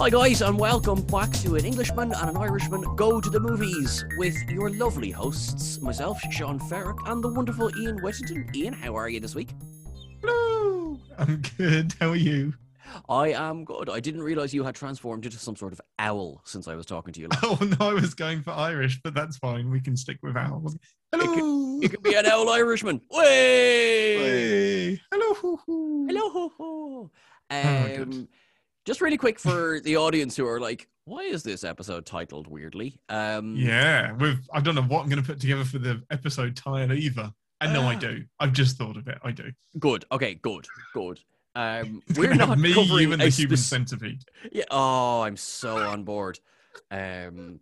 Hi, guys, and welcome back to An Englishman and an Irishman Go to the Movies with your lovely hosts, myself, Sean Ferrick, and the wonderful Ian Whittington. Ian, how are you this week? Hello. I'm good. How are you? I am good. I didn't realize you had transformed into some sort of owl since I was talking to you last. Oh no, I was going for Irish, but that's fine. We can stick with owls. Hello. You could be an owl Irishman. Way! Hello. Hello. ho, ho. my oh, God. Um, Just really quick for the audience who are like, why is this episode titled weirdly? Um, Yeah, I don't know what I'm going to put together for the episode title either. And no, I Ah. do. I've just thought of it. I do. Good. Okay. Good. Good. Um, we're not me, covering you, and the human centipede. Yeah. Oh, I'm so on board. Um,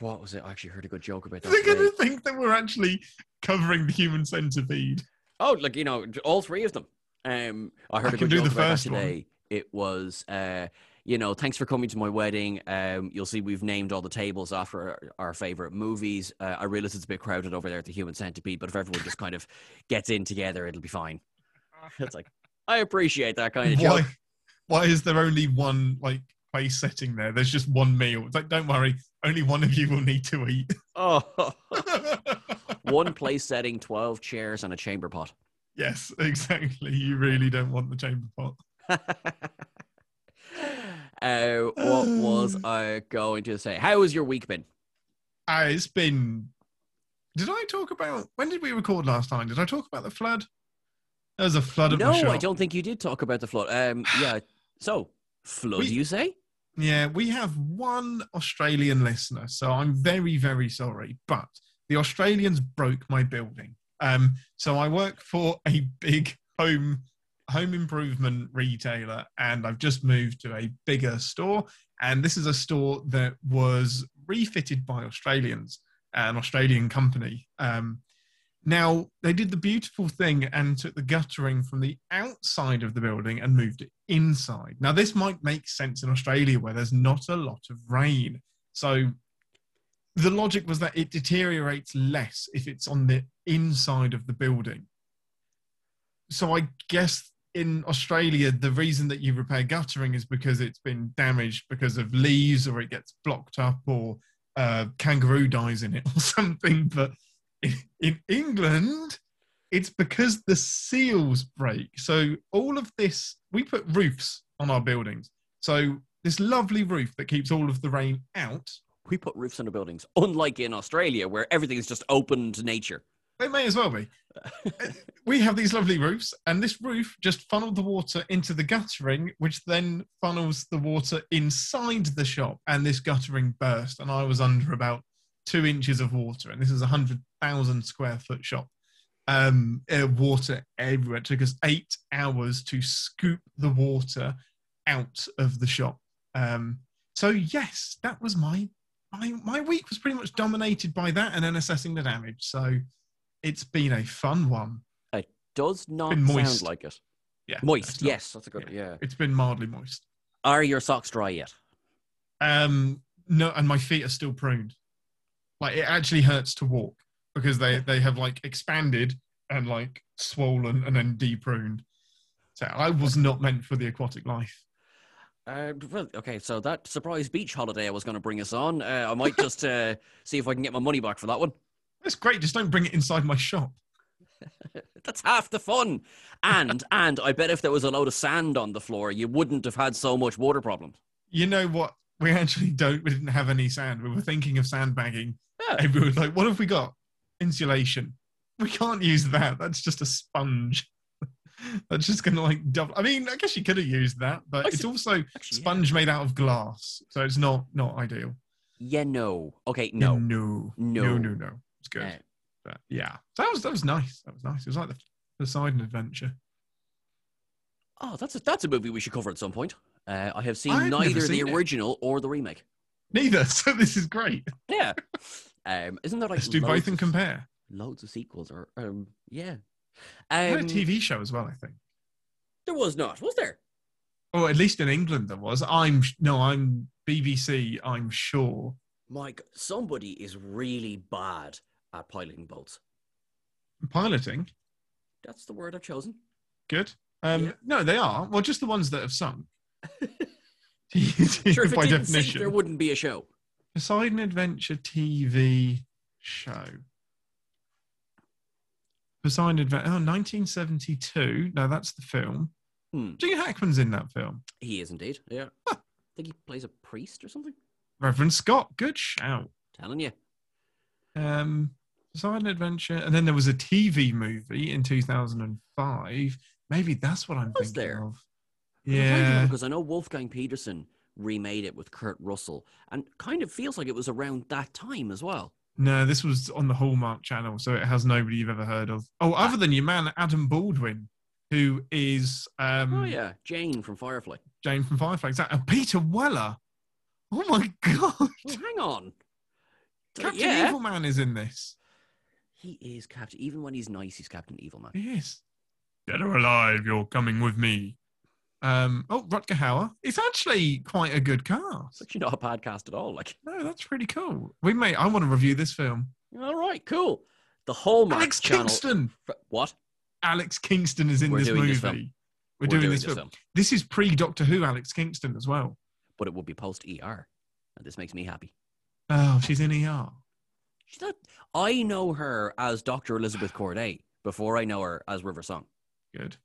what was it? I actually heard a good joke about that. They're going to think that we're actually covering the human centipede. Oh, like you know, all three of them. Um, I heard I a good joke about that today. It was, uh, you know, thanks for coming to my wedding. Um, you'll see we've named all the tables after our, our favorite movies. Uh, I realize it's a bit crowded over there at the Human Centipede, but if everyone just kind of gets in together, it'll be fine. It's like I appreciate that kind of Why? joke. Why is there only one like place setting there? There's just one meal. It's like, don't worry, only one of you will need to eat. Oh, one place setting, twelve chairs, and a chamber pot. yes, exactly. You really don't want the chamber pot. uh, what was I going to say? How has your week been? Ah, it's been. Did I talk about when did we record last time? Did I talk about the flood? There was a flood at No. I don't think you did talk about the flood. Um, yeah. So, flood, We- you say? Yeah, we have one Australian listener, so I'm very, very sorry. But the Australians broke my building. Um, so I work for a big home home improvement retailer, and I've just moved to a bigger store. And this is a store that was refitted by Australians, an Australian company. Um, now they did the beautiful thing and took the guttering from the outside of the building and moved it inside. Now this might make sense in Australia where there's not a lot of rain. So the logic was that it deteriorates less if it's on the inside of the building. So I guess in Australia the reason that you repair guttering is because it's been damaged because of leaves or it gets blocked up or uh, kangaroo dies in it or something. But in, in England, it's because the seals break. So all of this, we put roofs on our buildings. So this lovely roof that keeps all of the rain out, We put roofs on the buildings, unlike in Australia where everything is just open to nature. They may as well be. we have these lovely roofs, and this roof just funneled the water into the guttering, which then funnels the water inside the shop. And this guttering burst, and I was under about two inches of water. And this is a hundred thousand square foot shop. Um, uh, water everywhere. It took us eight hours to scoop the water out of the shop. Um, so yes, that was my my my week was pretty much dominated by that, and then assessing the damage. So it's been a fun one. It does not sound like it. Yeah, Moist, not- yes, that's a good. Yeah. It's been mildly moist. Are your socks dry yet? Um, no, and my feet are still pruned. Like it actually hurts to walk because they they have like expanded and like swollen and then depruned. So I was not meant for the aquatic life. Uh, well, okay, so that surprise beach holiday I was going to bring us on, uh, I might just uh, see if I can get my money back for that one. That's great. Just don't bring it inside my shop. That's half the fun. And and I bet if there was a load of sand on the floor, you wouldn't have had so much water problems. You know what? We actually don't. We didn't have any sand. We were thinking of sandbagging. Yeah. Everyone was like, "What have we got? Insulation. We can't use that. That's just a sponge. That's just gonna like double. I mean, I guess you could have used that, but I it's see- also Actually, yeah. sponge made out of glass, so it's not not ideal. Yeah, no. Okay, no. no, No. no, no, no. It's good. Uh, But yeah, that was that was nice. That was nice. It was like the side Poseidon adventure. oh, that's a, that's a movie we should cover at some point. Uh, I have seen I've never neither the seen it. original or the remake. Neither. So this is great. Yeah. um, isn't that like Let's do both and compare. loads of sequels? Or um, yeah. Had Um, a TV show as well, I think. There was not, was there? Oh, at least in England there was. I'm no, I'm BBC. I'm sure. Mike, somebody is really bad at piloting boats. Piloting, That's the word I've chosen. good. Um, Yeah. No, they are. Well, just the ones that have sunk. Sure, by didn't sink, definition. there wouldn't be a show. Poseidon Adventure TV show. Poseidon Adventure. Oh, 1972. No, that's the film. Hmm. Gene Hackman's in that film. He is indeed. Yeah. I think he plays a priest or something. Reverend Scott. Good shout. Telling you. Um, Poseidon Adventure. And then there was a TV movie in 2005. Maybe that's what I'm Was thinking there? of. I'm trying to remember Yeah. Because I know Wolfgang Petersen remade it with Kurt Russell and kind of feels like it was around that time as well. No, this was on the Hallmark channel, so it has nobody you've ever heard of. Oh, other than your man Adam Baldwin, who is um, oh, yeah. Jayne from Firefly. Jayne from Firefly. Exactly. Oh, Peter Weller. Oh my god. Oh, hang on. Captain yeah. Evil Man is in this. He is Captain. Even when he's nice, he's Captain Evil Man. He is. Dead or alive, you're coming with me. Um, oh, Rutger Hauer. It's actually quite a good cast. It's actually not a podcast at all. Like, No, that's pretty cool. We may. I want to review this film. all right, cool. The Hallmark Alex channel. Kingston. What? Alex Kingston is in We're this doing movie. this film. We're, doing, this film. This is pre Doctor Who Alex Kingston as well. but it would be post ER, and this makes me happy. Oh, she's in ER. She's not. I know her as Dr. Elizabeth Corday before I know her as River Song. Good.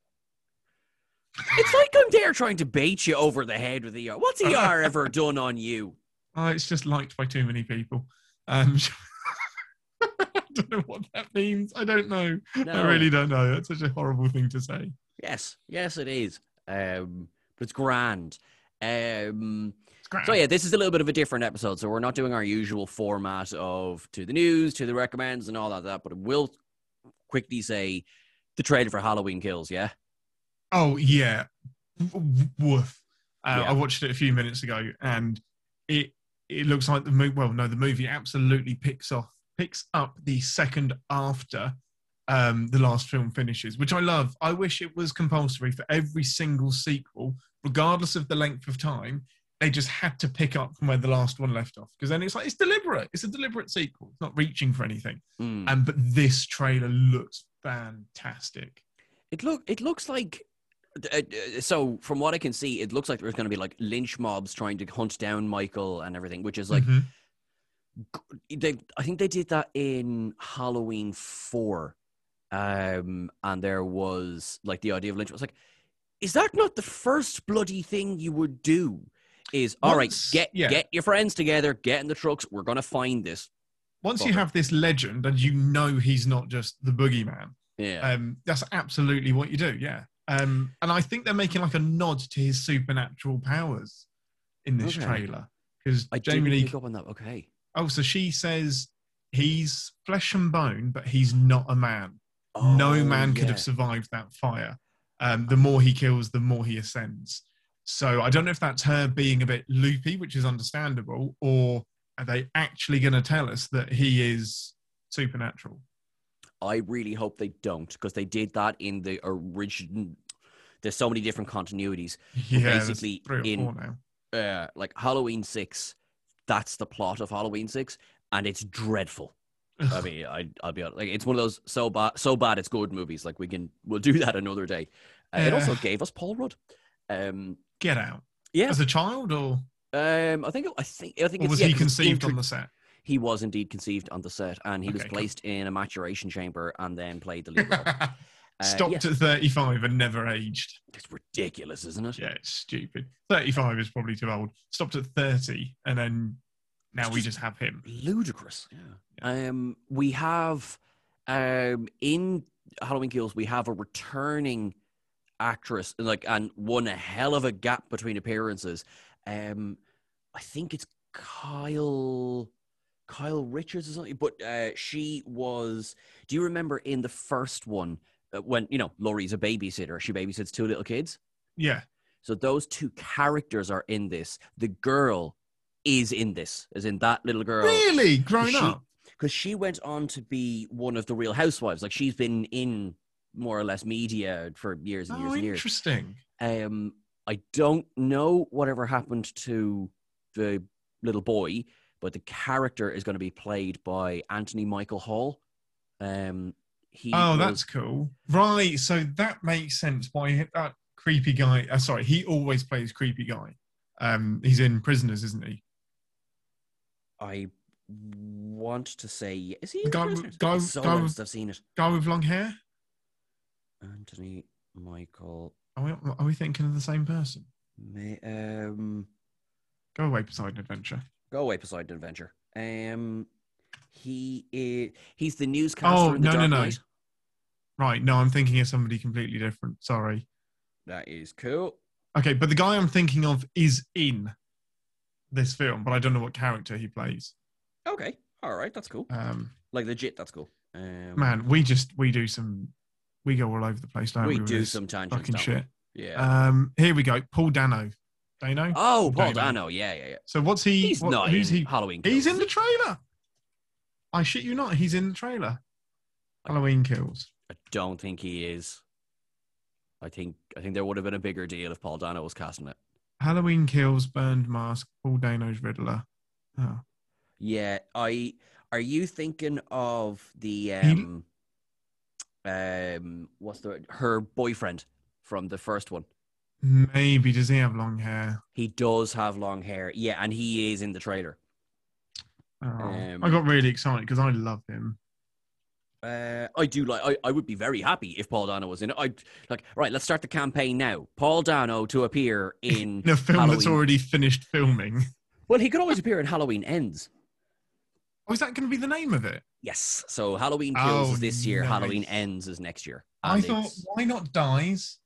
It's like I'm there trying to bait you over the head with ER. What's ER ever done on you? Oh, it's just liked by too many people. Um, I don't know what that means. I don't know. I really don't know. That's such a horrible thing to say. Yes, yes, it is. Um, but it's grand. Um, Great. so yeah, this is a little bit of a different episode. So we're not doing our usual format of to the news, to the recommends, and all that. That, but we'll quickly say the trailer for Halloween Kills. Yeah. Oh yeah, woof. Uh, Yeah. I watched it a few minutes ago, and it it looks like the movie. Well, no, the movie absolutely picks off picks up the second after um, the last film finishes, which I love. I wish it was compulsory for every single sequel, regardless of the length of time. They just had to pick up from where the last one left off, because then it's like it's deliberate. It's a deliberate sequel. It's not reaching for anything. Mm. Um, but this trailer looks fantastic. It look it looks like uh, uh, so from what I can see, it looks like there's going to be like lynch mobs trying to hunt down Michael and everything, which is like Mhm. they. I think they did that in Halloween four, um, and there was like the idea of lynch. I was like, is that not the first bloody thing you would do? Is all right, Once- get yeah. get your friends together, get in the trucks. We're gonna find this. once you have this legend and you know he's not just the boogeyman, Yeah, um, that's absolutely what you do. Yeah. Um, and I think they're making like a nod to his supernatural powers in this Okay. trailer because I Jamie Lee. pick up on that. Okay, Oh, so she says he's flesh and bone, but he's not a man. no Oh, man could have survived that fire. Um, the more he kills, the more he ascends. So I don't know if that's her being a bit loopy, which is understandable, or are they actually going to tell us that he is supernatural? I really hope they don't because they did that in the original. There's so many different continuities. Yeah, basically three or in- four now. Uh, like Halloween six, that's the plot of Halloween six, and it's dreadful. I mean, I, I'll be honest, like it's one of those so bad, so bad it's good movies. Like we can, we'll do that another day. Uh, It also gave us Paul Rudd. Um, Get out. yeah, As a child, or, um, I think, I think, I think or was yeah, he conceived on the set? He was indeed conceived on the set, and he was Okay, cool. placed in a maturation chamber and then played the lead role. Uh, Stopped yeah, at 35 and never aged. it's ridiculous, isn't it? Yeah, it's stupid. 35 is probably too old. Stopped at 30, and then now It's we just- just have him. ludicrous. Yeah. Um, we have um in Halloween Kills, we have a returning actress, like, and one a hell of a gap between appearances. Um, I think it's Kyle. Kyle Richards or something, but uh, she was. Do you remember in the first one uh, when you know Laurie's a babysitter? She babysits two little kids. Yeah. So those two characters are in this. The girl is in this, as in that little girl Really? growing she- up? because she went on to be one of the real housewives. Like she's been in more or less media for years and years Oh, and years. interesting. Um, I don't know whatever happened to the little boy, but the character is going to be played by Anthony Michael Hall. Um, he Oh, was- that's cool. Right. So that makes sense why that creepy guy. Uh, sorry, he always plays creepy guy. Um, he's in Prisoners, isn't he? I want to say, is he? The in guy with- Prisoners? guy- so guy with- I've seen it. Guy with long hair. Anthony Michael. Are we, are we thinking of the same person? May, um, Go away, Poseidon Adventure. go away, Poseidon Adventure. Um, he is. He's the newscaster Oh, the no, no, Dark no. Right, no, I'm thinking of somebody completely different. Sorry. That is cool. Okay, but the guy I'm thinking of is in this film, but I don't know what character he plays. Okay, all right, that's cool. Um, Like legit, that's cool. Um, man, we just we do some we go all over the place, don't we? we do sometimes. fucking we? shit. Yeah. Um, here we go. Paul Dano. Dano. oh, Paul Dano. Dano. Yeah, yeah, yeah. So what's he? He's what- not who's he? Halloween. He's in the trailer. I shit you not. He's in the trailer. Halloween Kills. I don't think he is. I think I think there would have been a bigger deal if Paul Dano was casting it. Halloween Kills. Burned Mask. Paul Dano's Riddler. Oh. Yeah, I. Are you thinking of the He- um, um, what's the her boyfriend from the first one? Maybe does he have long hair? He does have long hair. Yeah, and he is in the trailer. Oh, Um, I got really excited because I love him. Uh, I do like. I, I would be very happy if Paul Dano was in it. I like. Right, let's start the campaign now. Paul Dano to appear in. In a film that's already finished filming. well, he could always appear in Halloween Ends. Oh, is that going to be the name of it? Yes. So Halloween Kills Oh, is this year. nice. Halloween Ends is next year. I thought, it's- why not Dies?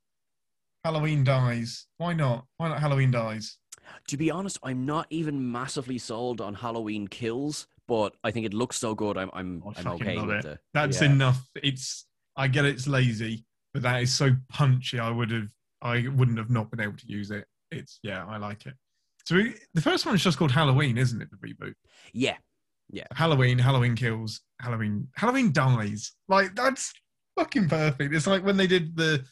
Halloween Dies. Why not? Why not Halloween Dies? To be honest, I'm not even massively sold on Halloween Kills, but I think it looks so good. I'm I'm, I'm okay with it. the. That's yeah. enough. It's. I get it's lazy, but that is so punchy. I would have. I wouldn't have not been able to use it. It's yeah, I like it. So we, the first one is just called Halloween, isn't it? The reboot. Yeah. Halloween, Halloween kills, Halloween, Halloween dies. Like that's fucking perfect. It's like when they did the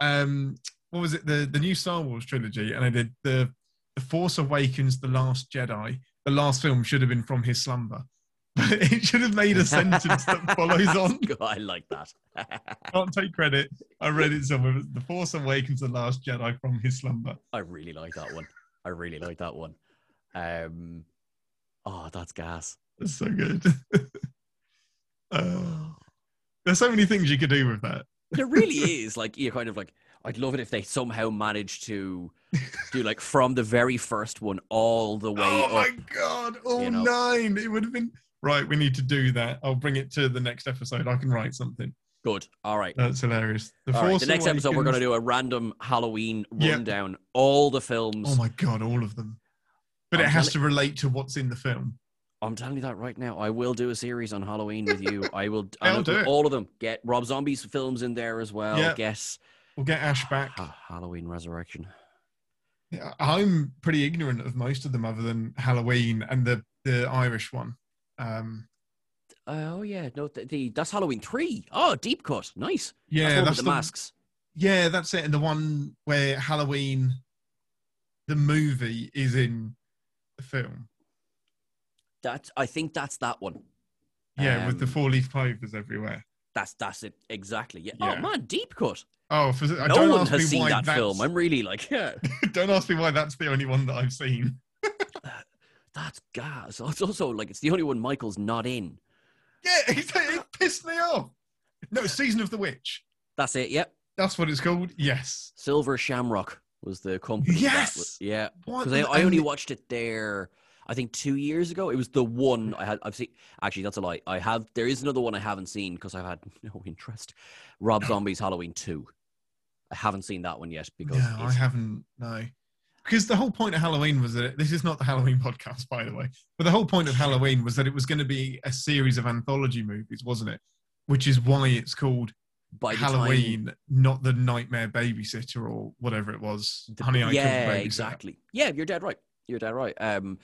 um what was it, the the new Star Wars trilogy, and they did the The Force Awakens, The Last Jedi. The last film should have been from his slumber. But it should have made a sentence that follows on. I like that. Can't take credit. I read it somewhere. The Force Awakens, The Last Jedi from his slumber. I really like that one. I really like that one. Um, oh, that's gas. That's so good. Uh, there's so many things you could do with that. There really is. Like you're kind of like. I'd love it if they somehow managed to do like from the very first one all the way oh up. my god! Oh you know. nine! It would have been right. We need to do that. I'll bring it to the next episode. I can write something. Good. All right. That's hilarious. The, All right. The next episode, we're going to do a random Halloween Yep. rundown. All the films. Oh my god! All of them. But I'm it has to relate to what's in the film. I'm telling you that right now. I will do a series on Halloween with you. I will. I'll do all of them. Get Rob Zombie's films in there as well. Yeah. Guess We'll get Ash back. Halloween Resurrection. Yeah, I'm pretty ignorant of most of them, other than Halloween and the the Irish one. Um, Oh yeah, no, the, the that's Halloween three. Oh, deep cut, nice. yeah, that's that's the the masks. Yeah, that's it. And the one where Halloween, the movie, is in the film. That I think that's that one. Yeah, with the Um, four leaf clovers everywhere. That's that's it exactly. Yeah. Yeah. Oh man, deep cut. Oh, for, uh, no don't one ask has me seen why that that's, film. I'm really like, yeah, don't ask me why that's the only one that I've seen. that's gas. It's also like it's the only one Michael's not in. Yeah, it, it pissed me off. No, Season of the Witch. That's it. Yep. That's what it's called. Yes. Silver Shamrock was the company. Yes! was- yeah. Because I, I only watched it there. I think two years ago. It was the one I had. I've seen. Actually, that's a lie. I have. There is another one I haven't seen because I've had no interest. Rob Zombie's Halloween Two. I haven't seen that one yet because No, I haven't. No, because the whole point of Halloween was that it, this is not the Halloween podcast, by the way. But the whole point of Halloween was that it was going to be a series of anthology movies, wasn't it? Which is why it's called by the time- Halloween, not the Nightmare Babysitter or whatever it was. The- Honey, I yeah, Killed the Babysitter. exactly. Yeah, you're dead right. You're dead right. Um,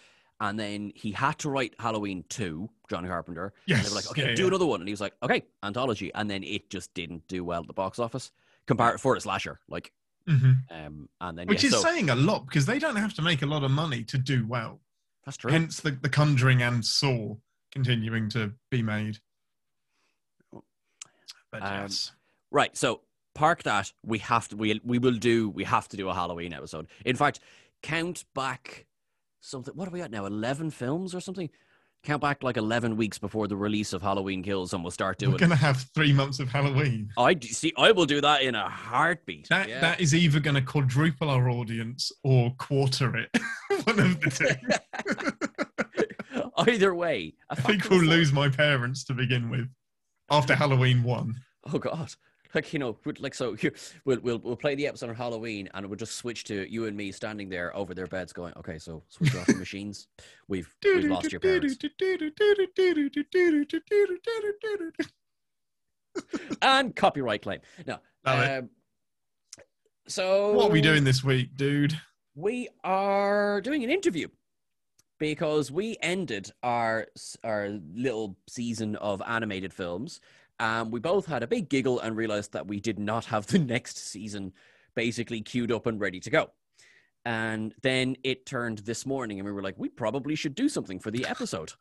and then he had to write Halloween two, John Carpenter. And they were like, okay, yeah, do yeah. another one, and he was like, okay, anthology, and then it just didn't do well at the box office compared for a slasher, like, Mhm. um, and then Which yeah, is so, saying a lot because they don't have to make a lot of money to do well. that's true. Hence the, the Conjuring and Saw continuing to be made. But Um, yes. Right. So park that. We have to. We we will do. We have to do a Halloween episode. In fact, count back something. What are we at now? Eleven films or something? Count back like eleven weeks before the release of Halloween Kills, and we'll start doing. We're gonna have three months of Halloween. I see. I will do that in a heartbeat. That Yeah. that is either gonna quadruple our audience or quarter it. One of the two. Either way, I think we'll lose my parents to begin with. After Halloween one. Oh God! Like you know, like so. Here, we'll we'll we'll play the episode on Halloween, and we'll just switch to you and me standing there over their beds, going, "Okay, so switch off the machines. We've we've lost your parents." and copyright claim. No. Love it. Um, so What are we doing this week, dude? We are doing an interview because we ended our our little season of animated films. Um, we both had a big giggle and realized that we did not have the next season basically queued up and ready to go. And then it turned this morning, and we were like, we probably should do something for the episode.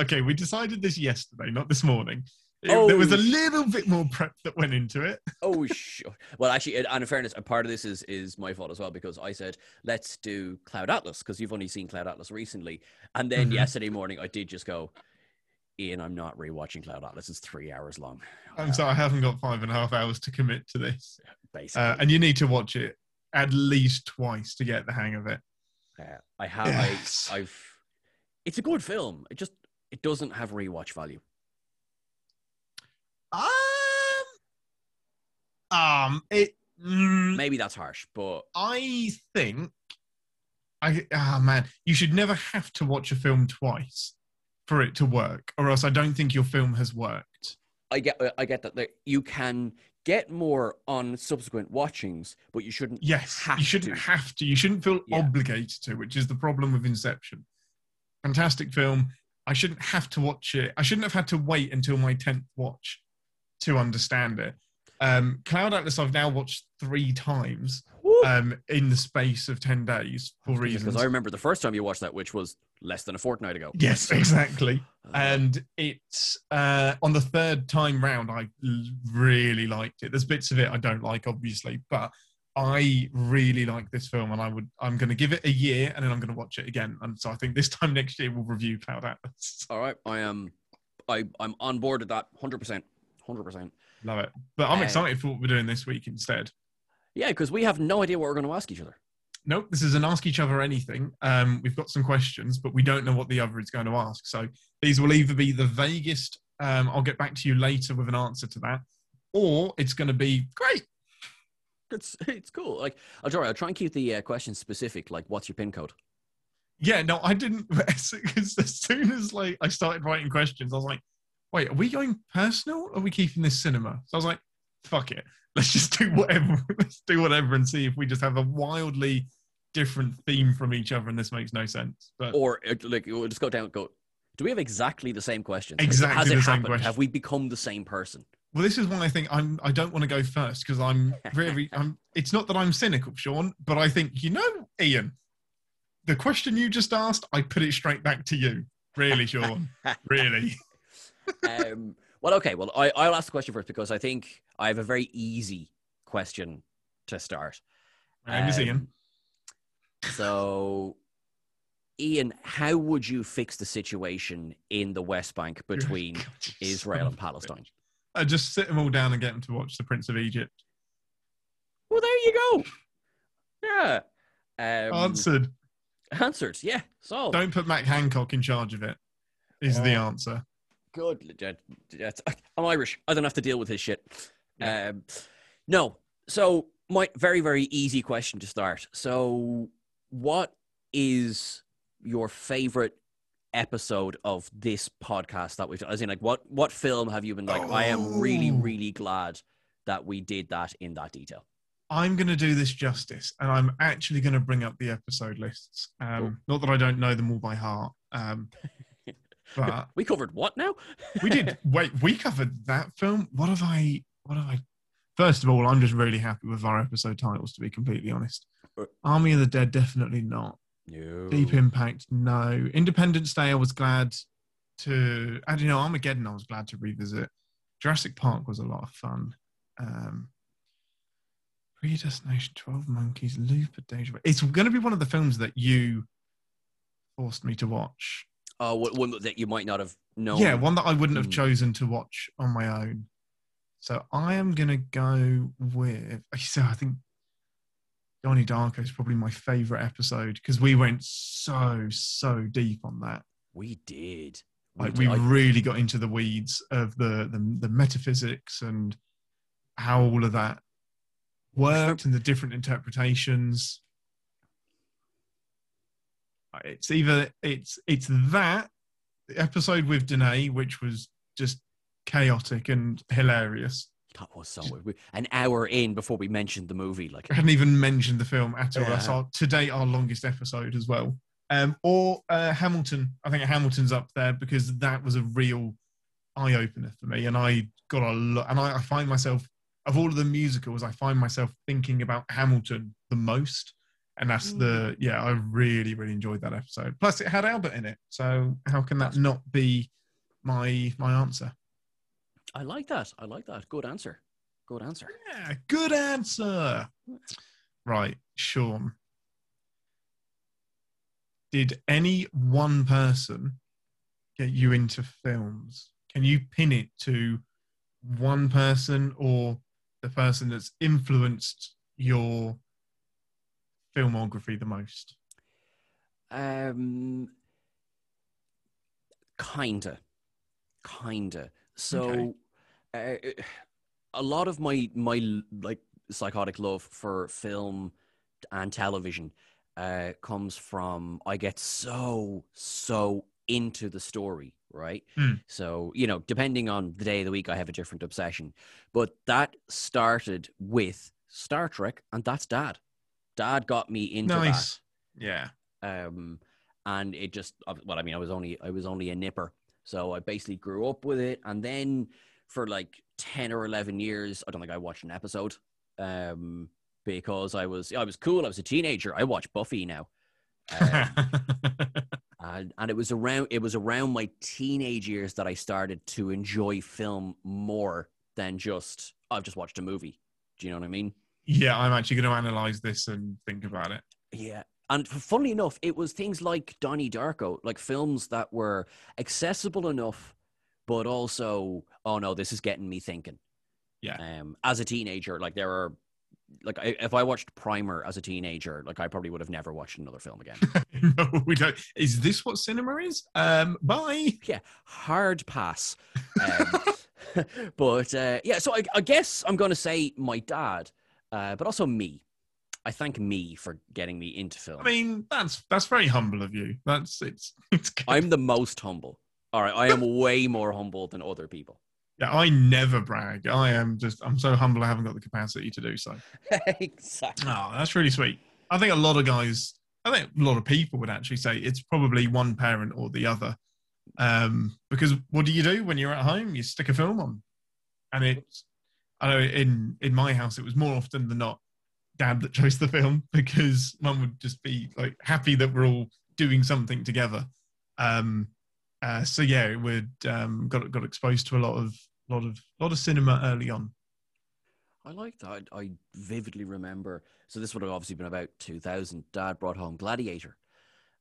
Okay, we decided this yesterday, not this morning. It- Oh, there was a little bit more prep that went into it. Oh, sure. Well, actually, and in fairness, a part of this is is my fault as well because I said let's do Cloud Atlas because you've only seen Cloud Atlas recently, and then Mhm. yesterday morning I did just go, Ian, I'm not rewatching Cloud Atlas. It's three hours long. I'm sorry, I haven't got five and a half hours to commit to this. Basically, Uh, and you need to watch it at least twice to get the hang of it. Uh, I have. Yes. I, I've. It's a good film. It just it doesn't have rewatch value. Um, um, it. mm, Maybe that's harsh, but I think. I ah man, you should never have to watch a film twice for it to work, or else I don't think your film has worked. I get. I get that. You can get more on subsequent watchings, but you shouldn't. Yes, you shouldn't to. have to. You shouldn't feel Yeah. obligated to, which is the problem with Inception. Fantastic film. I shouldn't have to watch it. I shouldn't have had to wait until my tenth watch to understand it. Um, Cloud Atlas, I've now watched three times! Um, in the space of ten days for reasons. Because. I remember the first time you watched that, which was less than a fortnight ago. Yes, exactly. Uh, And it's uh, on the third time round, I really liked it. There's bits of it I don't like, obviously, but I really like this film, and I would I'm going to give it a year, and then I'm going to watch it again. And so I think this time next year we'll review Cloud Atlas. all right, I am. I I'm on board with that. Hundred percent. Hundred percent. Love it. But I'm Uh, excited for what we're doing this week instead. Yeah, because we have no idea what we're going to ask each other. Nope, this is an ask each other anything. Um, we've got some questions, but we don't know what the other is going to ask. So these will either be the vaguest. Um, I'll get back to you later with an answer to that, or it's going to be great. It's it's cool. Like I'll try. I'll try and keep the uh, questions specific. Like, what's your pin code? Yeah, no, I didn't. Because as soon as like I started writing questions, I was like, "Wait, are we going personal? Or are we keeping this cinema?" So I was like, "Fuck it, let's just do whatever. let's do whatever and see if we just have a wildly different theme from each other, and this makes no sense." But Or uh, like, we'll just go down. Go. Do we have exactly the same questions? Exactly Has it the same happened? question. Have we become the same person? well, this is why I think I'm. I don't want to go first because I'm very. I'm. It's not that I'm cynical, Sean, but I think you know, Ian. The question you just asked, I put it straight back to you. Really, Sean. really. um, well, okay. Well, I, I'll ask the question first because I think I have a very easy question to start. My name is Ian. Um, So, Ian, how would you fix the situation in the West Bank between Israel and Palestine? I just sit them all down and get them to watch The Prince of Egypt. Well, there you go. Yeah. Um, Answered. Answered. Yeah. So Don't put Matt Hancock in charge of it. Is the Oh. answer. Good. legit- I'm Irish. I don't have to deal with his shit. Yeah. Um, no. So my very very easy question to start. So, what is your favorite episode of this podcast that we've done? As in, like, what what film have you been like? I am really Oh. really glad that we did that in that detail. I'm going to do this justice, and I'm actually going to bring up the episode lists. Um, Cool. Not that I don't know them all by heart, um, but We covered what now? we did. Wait, we covered that film. What have I? What have I? First of all, I'm just really happy with our episode titles. To be completely honest, Uh, Army of the Dead definitely not. No. Deep Impact, no. Independence Day, I was glad to. I don't know. Armageddon, I was glad to revisit. Jurassic Park was a lot of fun. Um, Predestination, Twelve Monkeys, Looper, Danger. It's going to be one of the films that you forced me to watch. Oh, one- one that you might not have known. Yeah, one that I wouldn't have Hmm. chosen to watch on my own. So I am going to go with. So I think Donnie Darko is probably my favorite episode because we went so so deep on that. we did. Like did. we I- really got into the weeds of the, the the metaphysics and how all of that worked and the different interpretations. It's either it's it's that episode with Danae, which was just chaotic and hilarious. that was so weird. An hour in before we mentioned the movie, like I hadn't even mentioned the film at all. That's our to date our longest episode as well. Um, or uh, Hamilton. I think Hamilton's up there because that was a real eye opener for me, and I got a lot. And I, I find myself of all of the musicals, I find myself thinking about Hamilton the most, and that's the mm. yeah. I really really enjoyed that episode. Plus, it had Albert in it, so how can that not be my my answer? I like that. I like that. Good answer. Good answer. Yeah, good answer. Right, Sean. Did any one person get you into films? Can you pin it to one person or the person that's influenced your filmography the most? Um, kinda, kinda. So, uh, a lot of my my like psychotic love for film and television uh, comes from I get so so into the story, right? Mm. So you know, depending on the day of the week, I have a different obsession. But that started with Star Trek, and that's Dad. Dad got me into that Yeah. um, and it just well, I mean, I was only I was only a nipper, so I basically grew up with it, and then for like ten or eleven years, I don't think I watched an episode, um, because I was I was cool. I was a teenager. I watch Buffy now, um, and and it was around it was around my teenage years that I started to enjoy film more than just I've just watched a movie. Do you know what I mean? Yeah, I'm actually going to analyze this and think about it. Yeah. And funnily enough, it was things like Donnie Darko, like films that were accessible enough, but also, oh no, this is getting me thinking. Yeah. Um, as a teenager, like there are, like I, if I watched Primer as a teenager, like I probably would have never watched another film again. no, we don't. Is this what cinema is? Um, bye. yeah, hard pass. Um, but uh, yeah, so I, I guess I'm going to say my dad, uh, but also me. I thank me for getting me into film. I mean, that's that's very humble of you. That's it's it's. I'm the most humble. All right, I am way more humble than other people. Yeah, I never brag. I am just. I'm so humble. I haven't got the capacity to do so. exactly. Oh, that's really sweet. I think a lot of guys. I think a lot of people would actually say it's probably one parent or the other. Um, because what do you do when you're at home? You stick a film on, and it's. I know in in my house it was more often than not dad that chose the film because mum would just be like happy that we're all doing something together. Um, uh, so yeah, it would um, got got exposed to a lot of lot of lot of cinema early on. I like that. I, I vividly remember. So this would have obviously been about 2000. Dad brought home Gladiator,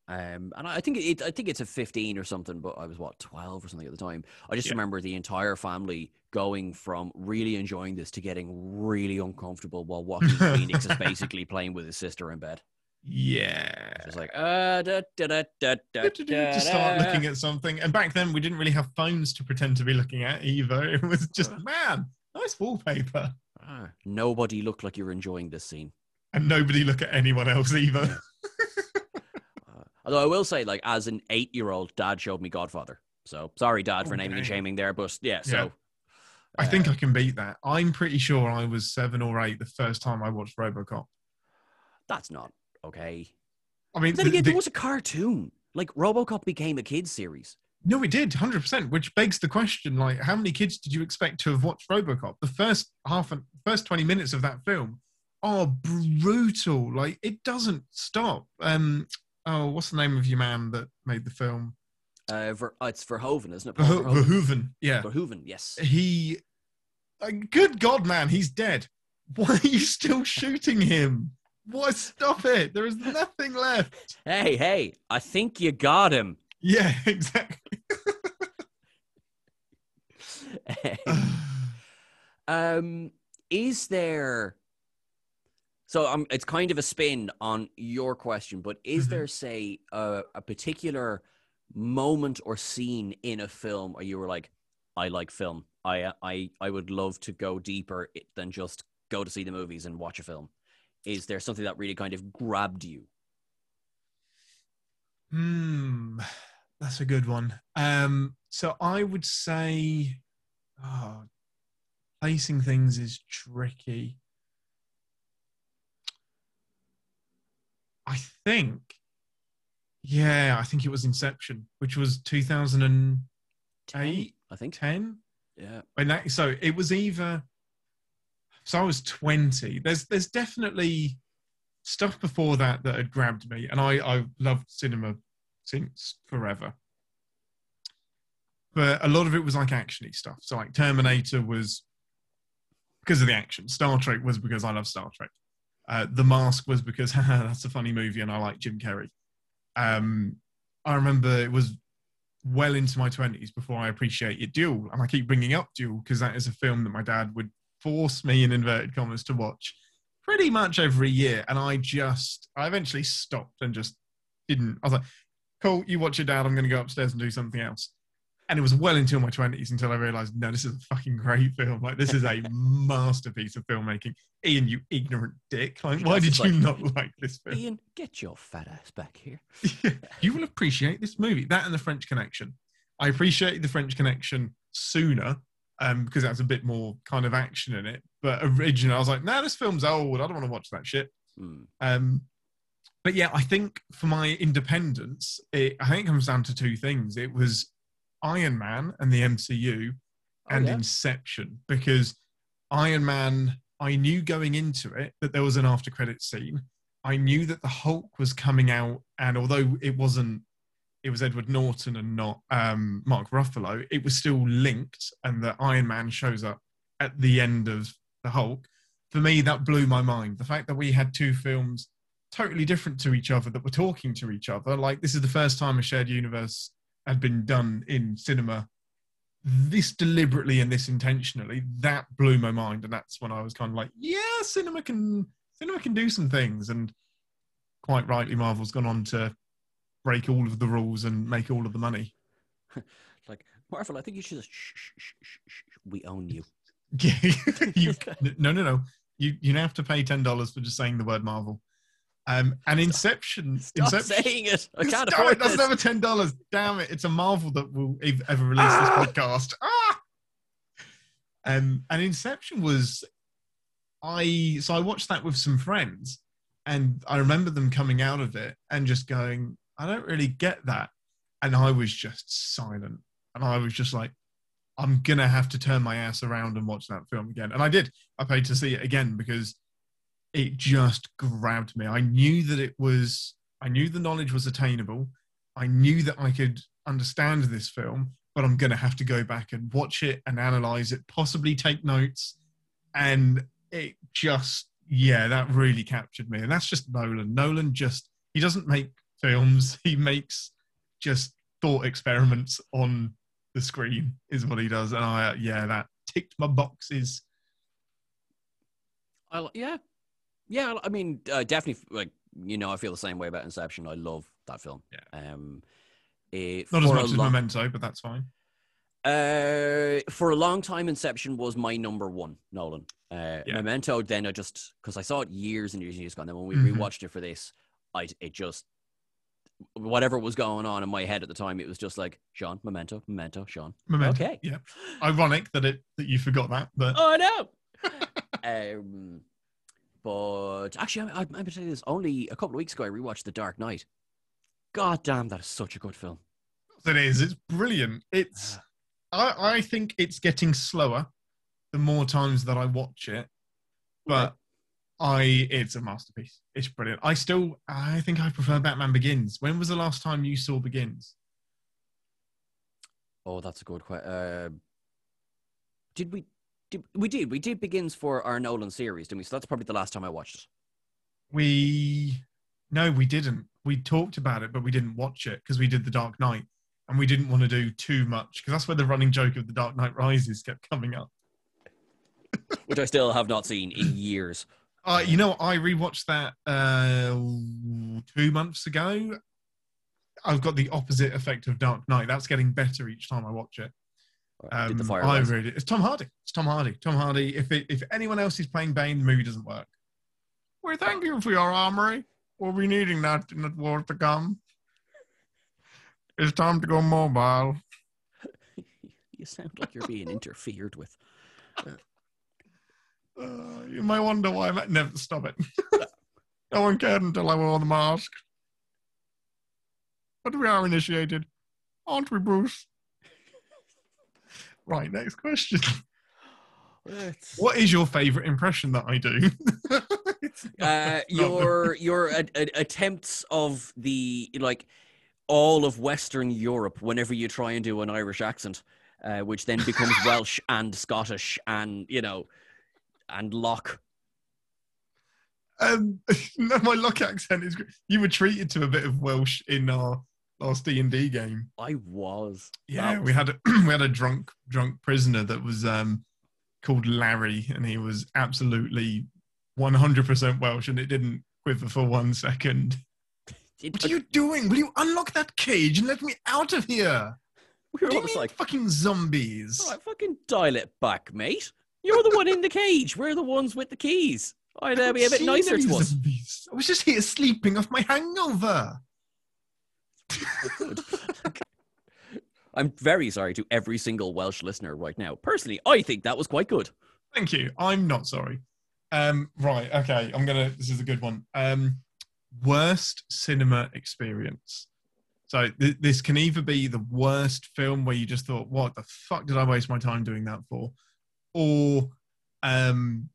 um, and I think it. I think it's a 15 or something. But I was what 12 or something at the time. I just Yeah. remember the entire family going from really enjoying this to getting really uncomfortable while Joaquin Phoenix is basically playing with his sister in bed. Yeah. It's like uh, da, da, da, to start looking at something. And back then, we didn't really have phones to pretend to be looking at either. It was just, man, nice wallpaper. Ah, nobody looked like you're enjoying this scene. And nobody look at anyone else either. Although I will say, like, as an eight-year-old, Dad showed me Godfather. So sorry, Dad, for naming and shaming there, but yeah. So Yeah. I think uh, I can beat that. I'm pretty sure I was seven or eight the first time I watched Robocop. that's not okay. I mean, then the- again, the- there was a cartoon. Like RoboCop became a kids series. no, it did, 100%, which begs the question, like, how many kids did you expect to have watched Robocop? The first half and first 20 minutes of that film are brutal. Like, it doesn't stop. Um, oh, what's the name of your man that made the film? Uh, Ver, uh, it's Verhoeven, isn't it? Verho- Verhoeven. Verhoeven. Yeah. Verhoeven, yes. he uh, good god man he's dead Why are you still shooting him? Why stop it? There is nothing left. Hey, hey, I think you got him. Yeah, exactly. um, is there? So um, it's kind of a spin on your question, but is Mhm. there, say, a, a particular moment or scene in a film where you were like, "I like film. I I I would love to go deeper than just go to see the movies and watch a film." Is there something that really kind of grabbed you? Hmm, that's a good one. Um, so I would say, oh, placing things is tricky. I think, yeah, I think it was Inception, which was 2010. Eight? I think. 10? Yeah. When that, so it was either. So I was 20. There's there's definitely stuff before that that had grabbed me, and I I loved cinema since forever. But a lot of it was like actiony stuff. So like Terminator was because of the action. Star Trek was because I love Star Trek. Uh, the Mask was because that's a funny movie and I like Jim Carrey. Um, I remember it was well into my 20s before I appreciated Duel. And I keep bringing up Duel because that is a film that my dad would force me, in inverted commas, to watch pretty much every year. And I just, I eventually stopped and just didn't. I was like, cool, you watch it, dad. I'm going to go upstairs and do something else. And it was well into my 20s until I realized, no, this is a fucking great film. Like, this is a masterpiece of filmmaking. Ian, you ignorant dick. Like, why did you like- not like this film? Ian, get your fat ass back here. you will appreciate this movie. That and the French Connection. I appreciated the French Connection sooner um, because that's a bit more kind of action in it. But originally, I was like, no, this film's old. I don't want to watch that shit. Hmm. Um, but yeah, I think for my independence, it, I think it comes down to two things. It was Iron Man and the MCU Oh, and yeah. Inception because Iron Man, I knew going into it that there was an after credit scene. I knew that the Hulk was coming out, and although it wasn't, it was Edward Norton and not um, Mark Ruffalo, it was still linked, and that Iron Man shows up at the end of the Hulk. For me, that blew my mind. The fact that we had two films totally different to each other that were talking to each other, like this is the first time a shared universe had been done in cinema this deliberately and this intentionally that blew my mind. And that's when i was kind of like yeah cinema can cinema can do some things. And quite rightly marvel's gone on to break all of the rules and make all of the money. Like, Marvel, I think you should just shh, shh, shh, shh, shh. We own you. yeah. You, no no no. You you now have to pay $10 for just saying the word marvel um and inception Stop inception saying it. I can't Damn afford it, that's never ten dollars. Damn it! It's a marvel that will ever release Ah! this podcast. Ah! Um, and Inception was, I so I watched that with some friends, and I remember them coming out of it and just going, I don't really get that, and I was just silent, and I was just like, I'm gonna have to turn my ass around and watch that film again, and I did. I paid to see it again because it just grabbed me. I knew that it was, I knew the knowledge was attainable. I knew that I could understand this film, but I'm going to have to go back and watch it and analyze it, possibly take notes. And it just, yeah, that really captured me. And that's just Nolan. Nolan just, he doesn't make films, he makes just thought experiments on the screen, is what he does. And I, yeah, that ticked my boxes. I, yeah. Yeah, I mean, uh, definitely, like, you know, I feel the same way about Inception. I love that film. Yeah. Um, it, Not as much as long- Memento, but that's fine. Uh, for a long time, Inception was my number one, Nolan. Uh, Yeah. Memento, then I just, because I saw it years and years and years ago, and then when we Mhm. rewatched it for this, I, it just, whatever was going on in my head at the time, it was just like, Sean, Memento, Memento, Sean. Memento. Okay. Yeah. Ironic that it that you forgot that, but Oh no. um, but actually, I, I, I'm gonna tell you this. Only a couple of weeks ago, I rewatched The Dark Knight. God damn, that is such a good film. it is. It's brilliant. It's. I I think it's getting slower the more times that I watch it, but I it's a masterpiece. It's brilliant. I still I think I prefer Batman Begins. When was the last time you saw Begins? Oh, that's a good question. Uh, did we Did, we did. We did begins for our Nolan series, didn't we? So that's probably the last time I watched it. We no, we didn't. We talked about it, but we didn't watch it because we did the Dark Knight, and we didn't want to do too much because that's where the running joke of the Dark Knight Rises kept coming up. Which I still have not seen in years. Uh, you know, I rewatched that uh, two months ago. I've got the opposite effect of Dark Knight. That's getting better each time I watch it. Did the Um, fire I rise? it. it's Tom Hardy. It's Tom Hardy. Tom Hardy. If it, if anyone else is playing Bane, the movie doesn't work. We thank you for your armory. We'll be needing that in the war to come. It's time to go mobile. You sound like you're being interfered with. Uh, you may wonder why I never stop it. no one cared until I wore the mask. But we are initiated, aren't we, Bruce? Right, next question. It's- What is your favourite impression that I do? Uh, it's not the- your your a, a- attempts of the like all of Western Europe whenever you try and do an Irish accent, uh, which then becomes Welsh and Scottish and you know and Loch. Um, no, my lock accent is. great. You were treated to a bit of Welsh in our last D and D game. I was. Yeah, That we had a we had a drunk drunk prisoner that was um called Larry, and he was absolutely one hundred percent Welsh, and it didn't quiver for one second. It- What are you doing? Will you unlock that cage and let me out of here? we were almost like, fucking zombies? all right, fucking dial it back, mate. You're the one in the cage. We're the ones with the keys. I'd uh, be a bit nicer to us. I was just here sleeping off my hangover. I'm very sorry to every single Welsh listener right now. Personally, I think that was quite good. Thank you. I'm not sorry. Um, right. Okay. I'm gonna. This is a good one. Um, worst cinema experience. So th- this can either be the worst film where you just thought, "What the fuck did I waste my time doing that for," or um,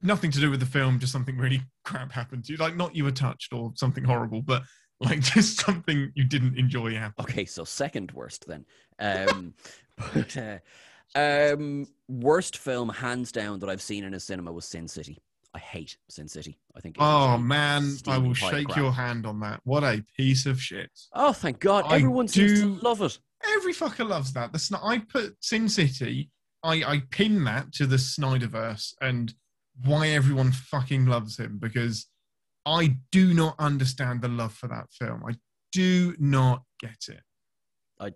nothing to do with the film, just something really crap happened to you, like not you were touched or something horrible, but like just something you didn't enjoy happening. Okay, so second worst then. Um, but uh, um, worst film hands down that I've seen in a cinema was Sin City. I hate Sin City. I think. Oh man, I will shake crap. your hand on that. What a piece of shit. Oh, thank God! I Everyone seems to love it. Every fucker loves that. The Sn- I put Sin City. I I pin that to the Snyderverse and why everyone fucking loves him because I do not understand the love for that film. I do not get it. I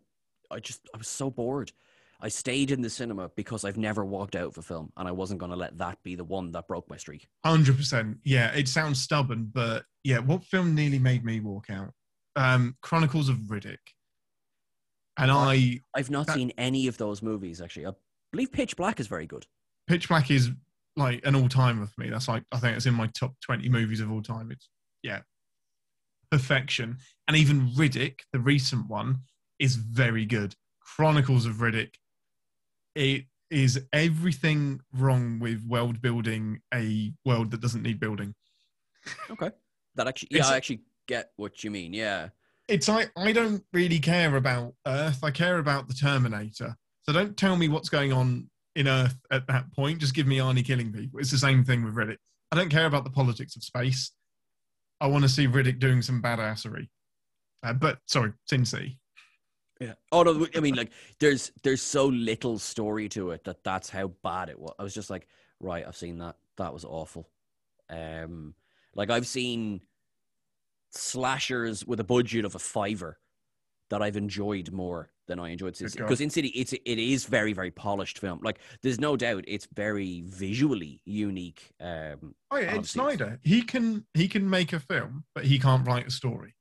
I just I was so bored. I stayed in the cinema because I've never walked out of a film, and I wasn't going to let that be the one that broke my streak. Hundred percent. Yeah, it sounds stubborn, but yeah, what film nearly made me walk out? Um, Chronicles of Riddick. And What? I I've not That- seen any of those movies actually. I believe Pitch Black is very good. Pitch Black is like an all timer for me. That's like I think it's in my top twenty movies of all time. It's yeah, perfection. And even Riddick, the recent one, is very good. Chronicles of Riddick, it is everything wrong with world building a world that doesn't need building. Okay, that actually yeah, It's- I actually get what you mean. Yeah, It's like I don't really care about Earth. I care about the Terminator. So don't tell me what's going on in Earth at that point. Just give me Arnie killing people. It's the same thing with Riddick. I don't care about the politics of space. I want to see Riddick doing some badassery. Uh, but sorry, Sin City. yeah. Oh no, I mean like there's there's so little story to it that that's how bad it was. I was just like, right, I've seen that. That was awful. Um, like I've seen slashers with a budget of a fiver that I've enjoyed more than I enjoyed Sin City. Because Sin City, it's it is very very polished film. Like there's no doubt it's very visually unique. Um, Oh yeah, it's Obviously, it's- Snyder. He can he can make a film, but he can't write a story.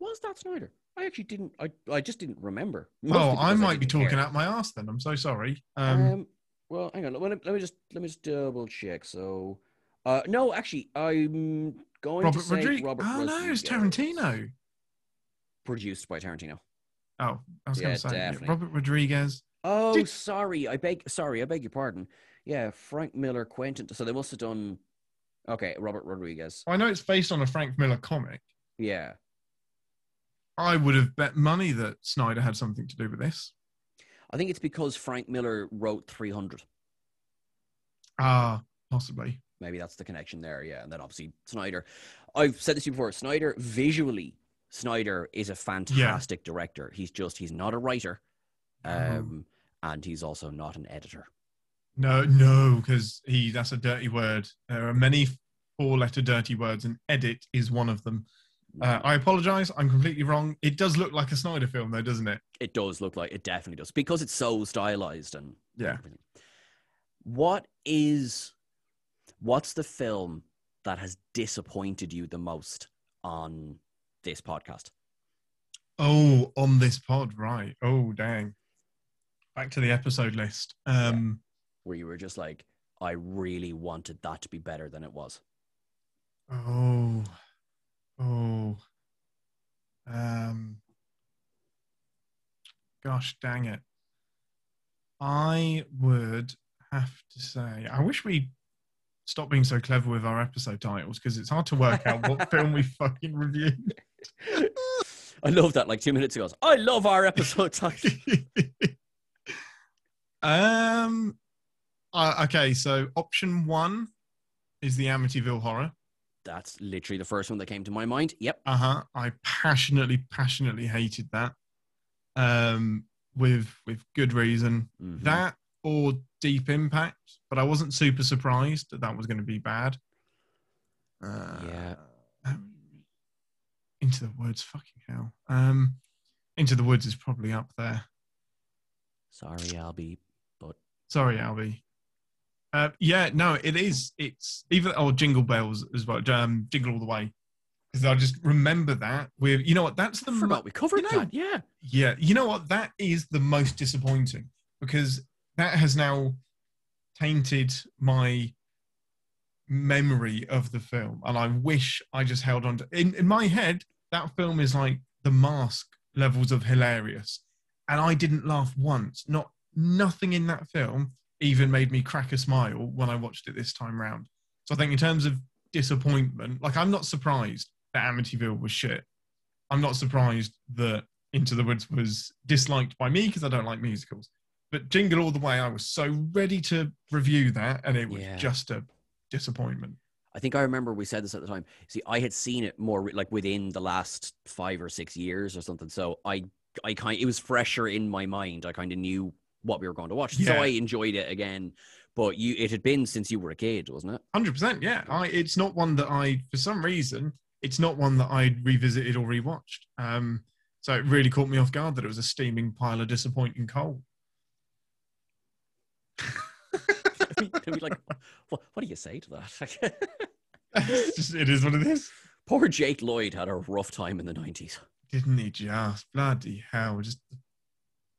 was that Snyder? I actually didn't. I I just didn't remember. Oh, I might be didn't care. talking out my ass then. I'm so sorry. Um, Um, well, hang on. Let me, let me just let me just double check. So, uh, no, actually, I'm going Robert to say Rodriguez. Robert oh no, it's Tarantino. Produced by Tarantino. Oh, I was Yeah, going to say definitely. Robert Rodriguez. Oh, Did- sorry. I beg. Sorry, I beg your pardon. Yeah, Frank Miller, Quentin. So they must have done. Okay, Robert Rodriguez. I know it's based on a Frank Miller comic. Yeah. I would have bet money that Snyder had something to do with this. I think it's because Frank Miller wrote 300. Ah, possibly. Maybe that's the connection there. Yeah, and then obviously Snyder. I've said this to you before. Snyder visually, Snyder is a fantastic director. He's just he's not a writer, No. um, and he's also not an editor. No, no, because he that's a dirty word. There are many four-letter dirty words, and edit is one of them. Uh, I apologize. I'm completely wrong. It does look like a Snyder film, though, doesn't it? It does look like it definitely does because it's so stylized and Yeah. everything. What is what's the film that has disappointed you the most on this podcast? Oh, on this pod, right? Oh, dang. Back to the episode list. Um, Where you were just like, I really wanted that to be better than it was. Oh, oh, um, gosh, dang it! I would have to say, I wish we stopped being so clever with our episode titles because it's hard to work out what film we fucking reviewed. I love that. Like two minutes ago, I love our episode um, uh, okay, so option one is the Amityville Horror. That's literally the first one that came to my mind. Yep. Uh huh. I passionately, passionately hated that. Um, with with good reason. Mhm. That or Deep Impact, but I wasn't super surprised that that was going to be bad. Uh, Yeah. um, Into the Woods, fucking hell. Um, Into the Woods is probably up there. Sorry, Albie. But sorry, Albie. Uh, yeah, no, it is. It's even oh, Jingle Bells as well. Um, Jingle All the Way, because I just remember that. With you know what? That's the mo- we covered you know- that. Yeah. Yeah, you know what? That is the most disappointing because that has now tainted my memory of the film, and I wish I just held on to. In in my head, that film is like the mask levels of hilarious, and I didn't laugh once. Not nothing in that film even made me crack a smile when I watched it this time round. So I think in terms of disappointment, like I'm not surprised that Amityville was shit. I'm not surprised that Into the Woods was disliked by me because I don't like musicals. But Jingle All the Way, I was so ready to review that, and it was Yeah. just a disappointment. I think I remember we said this at the time. See, I had seen it more like within the last five or six years or something. So I, I kind, it was fresher in my mind. I kind of knew what we were going to watch, so I enjoyed it again. But you, it had been since you were a kid, wasn't it? Hundred percent, yeah. I it's not one that I, for some reason, it's not one that I revisited or rewatched. Um, so it really caught me off guard that it was a steaming pile of disappointing coal. I mean, I'd be like, what, what do you say to that? Just- it is what it is. Poor Jake Lloyd had a rough time in the nineties. Didn't he just bloody hell? Just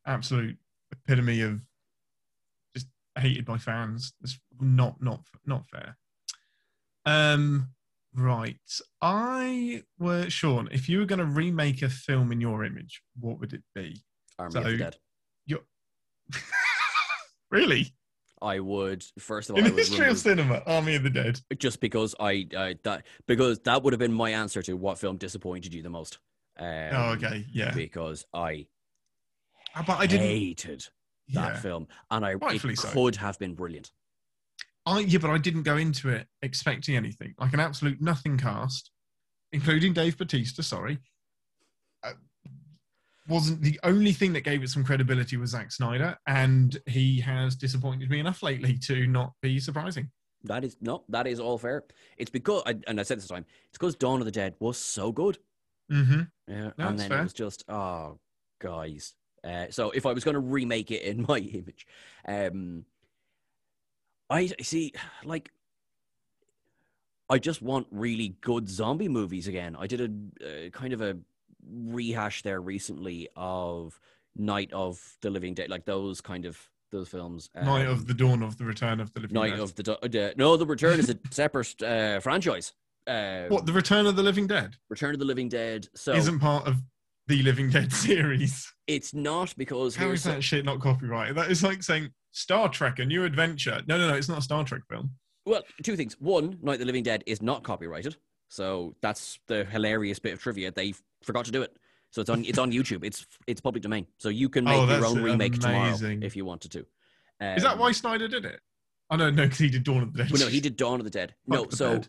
absolute epitome of just hated by fans. It's not not not fair. Um, right. I were Sean. If you were going to remake a film in your image, what would it be? Army of the So- Dead. really? I would first of all, In the history of cinema, Army of the Dead. just because I, I that because that would have been my answer to what film disappointed you the most. Um, oh, okay, yeah. Because I Uh, But I didn't. hated that Yeah. film, and I Rightfully it so. could have been brilliant. I yeah, but I didn't go into it expecting anything. Like an absolute nothing cast, including Dave Batista. Sorry, uh, wasn't the only thing that gave it some credibility was Zack Snyder, and he has disappointed me enough lately to not be surprising. That is no, that is all fair. It's because, and I said this time, it's because Dawn of the Dead was so good. Mm-hmm. Yeah, No, and then fair. it was just oh, guys. Uh, so if I was going to remake it in my image, um, I see like I just want really good zombie movies again. I did a uh, kind of a rehash there recently of Night of the Living Dead, like those kind of those films. Night um, of the Dawn of the Return of the Living Night Dead. of the Do- uh, no, the Return is a separate uh, franchise. Uh, what the Return of the Living Dead Return of the Living Dead. So isn't part of the Living Dead series. it's not because How is that shit not copyrighted? That is like saying Star Trek: A New Adventure. No, no, no, it's not a Star Trek film. Well, two things. One, Night of the Living Dead is not copyrighted, so that's the hilarious bit of trivia. They forgot to do it, so it's on it's on YouTube. It's it's public domain, so you can make Oh, your own remake tomorrow if you wanted to. Is that Um, why Snyder did it? I oh no, no, because he did Dawn of the Dead. Well, no, he did Dawn of the Dead. no, Fuck the so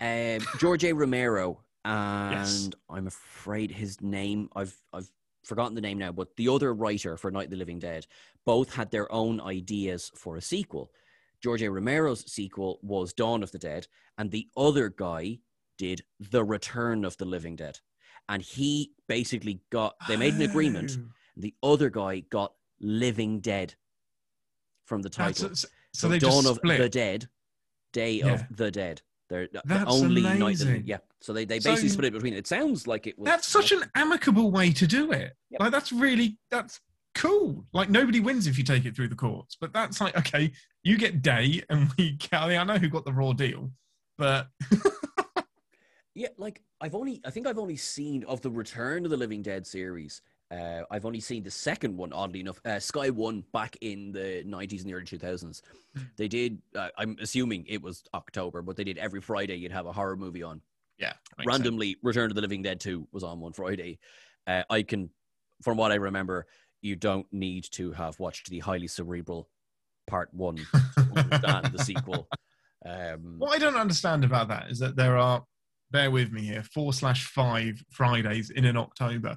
um, George A. Romero and Yes. I'm afraid his name I've I've forgotten the name now, but the other writer for Night of the Living Dead both had their own ideas for a sequel. George A. Romero's sequel was Dawn of the Dead, and the other guy did The Return of the Living Dead. And he basically got they made an agreement. Oh, The other guy got Living Dead from the that's- title. so, So, they Dawn just of split. the Dead, Day Yeah. of the Dead. They're the That's only night. Of the, amazing. yeah. So they, they So- basically split it between. It sounds like it was. That's such an amicable way to do it. Yep. Like that's really that's cool. Like nobody wins if you take it through the courts, but that's like okay, you get day and we. I, mean, I know who got the raw deal, but Yeah, like I've only. I think I've only seen of the Return of the Living Dead series. Uh, I've only seen the second one, oddly enough. Uh, Sky One back in the nineties and the early two thousands. Hmm. They did. Uh, I'm assuming it was October, but they did every Friday. You'd have a horror movie on. yeah, makes sense. randomly return of the living dead 2 was on one friday uh, i can from what i remember you don't need to have watched the highly cerebral part one to understand the sequel um, What I don't understand about that is that there are, bear with me here, four slash five Fridays in an October.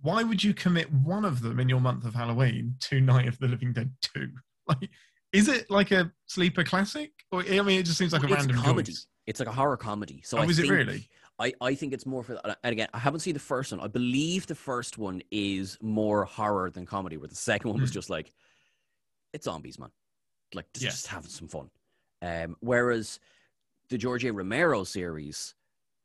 Why would you commit one of them in your month of Halloween to Night of the Living Dead 2? Like, is it like a sleeper classic? Or I mean, it just seems like a random comedy choice. it's like a horror comedy so Oh, I is it think, really? I, I think it's more for that and again i haven't seen the first one i believe the first one is more horror than comedy where the second one was Mm. just like it's zombies man like just, just having some fun um, whereas the george a romero series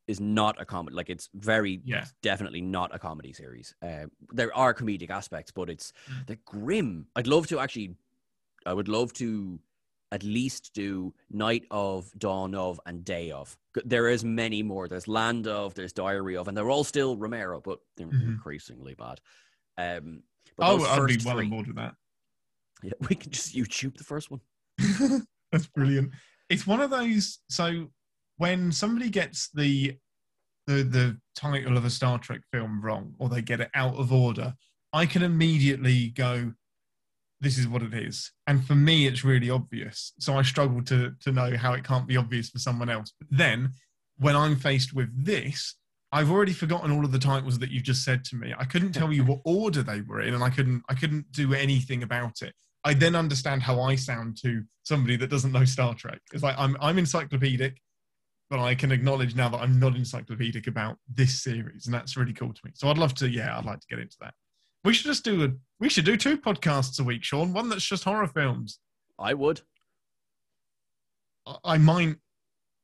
is not a comedy like it's very Yeah. definitely not a comedy series. Uh, there are comedic aspects, but it's Mm. they're grim. I'd love to actually, I would love to at least do Night of, Dawn of, and Day of. There is many more. There's Land of, there's Diary of, and they're all still Romero, but they're Mhm. increasingly bad. Um, but Oh, I'd be well three- on board with that. yeah, we can just YouTube the first one. That's brilliant. It's one of those. So when somebody gets the the the title of a Star Trek film wrong, or they get it out of order, I can immediately go, "This is what it is." And for me, it's really obvious. So I struggle to to know how it can't be obvious for someone else. But then, when I'm faced with this. I've already forgotten all of the titles that you've just said to me. I couldn't tell you what order they were in, and I couldn't. I couldn't do anything about it. I then understand how I sound to somebody that doesn't know Star Trek. It's like I'm I'm encyclopedic, but I can acknowledge now that I'm not encyclopedic about this series, and that's really cool to me. So I'd love to, yeah, I'd like to get into that. We should just do a we should do two podcasts a week, Sean. One that's just horror films. I would. I- I might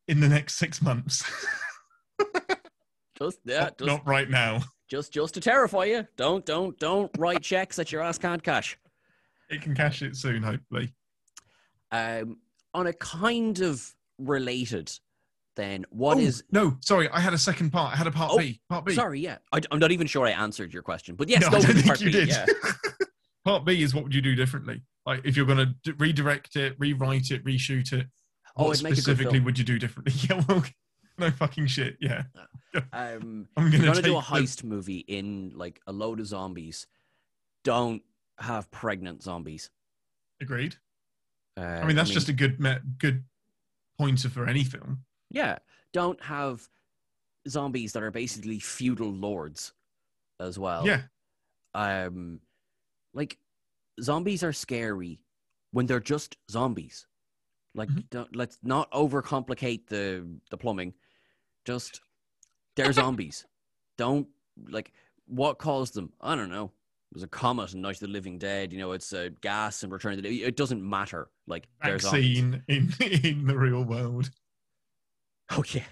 in the next six months. Just yeah, not, just, not right now. just just to terrify you. Don't don't don't write checks that your ass can't cash. It can cash it soon, hopefully. Um, on a kind of related, then what Oh, is? no? Sorry, I had a second part. I had a part Oh, B. Part B. Sorry, yeah, I, am not even sure I answered your question, but yes, no, go I don't think part you B, did. Yeah. part B is what would you do differently? Like if you're going to d- redirect it, rewrite it, reshoot it, Oh, what it'd make a good specifically would you do differently? Yeah, well, no fucking shit. Yeah, Um, I'm if going you're to gonna do a the- heist movie in like a load of zombies. Don't have pregnant zombies. Agreed. Uh, I mean, that's just a good me- good pointer for any film. Yeah. Don't have zombies that are basically feudal lords as well. Yeah, um like zombies are scary when they're just zombies. Like Mhm. don't, let's not overcomplicate the the plumbing. Just they're zombies. Don't like what caused them? I don't know. It was a comet and night of the living dead you know it's a gas and return of the it doesn't matter. Like vaccine in in the real world. oh yeah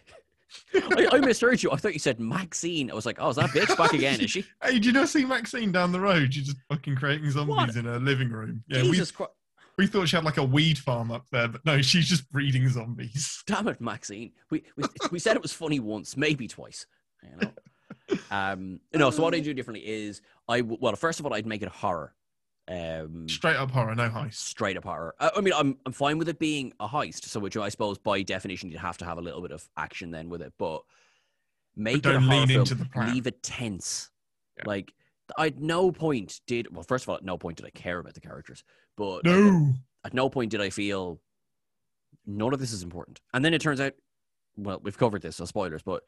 I, I misheard you i thought you said maxine i was like oh is that bitch back again is she Hey, did you not see Maxine down the road? She's just fucking creating zombies What? in her living room. Yeah, jesus christ we we thought she had like a weed farm up there, but no, she's just breeding zombies. Damn it, Maxine. We, we we said it was funny once, maybe twice. You know. Um, no. So what I do differently is I well, first of all, I'd make it horror. Um, Straight up horror, no heist. straight up horror. I, I mean, I'm I'm fine with it being a heist. So which I suppose by definition you'd have to have a little bit of action then with it, but make it a horror film. into the plot. Leave it tense. Yeah. Like at no point did well. First of all, at no point did I care about the characters, but No. at no point did I feel none of this is important. And then it turns out, well, we've covered this, so spoilers, but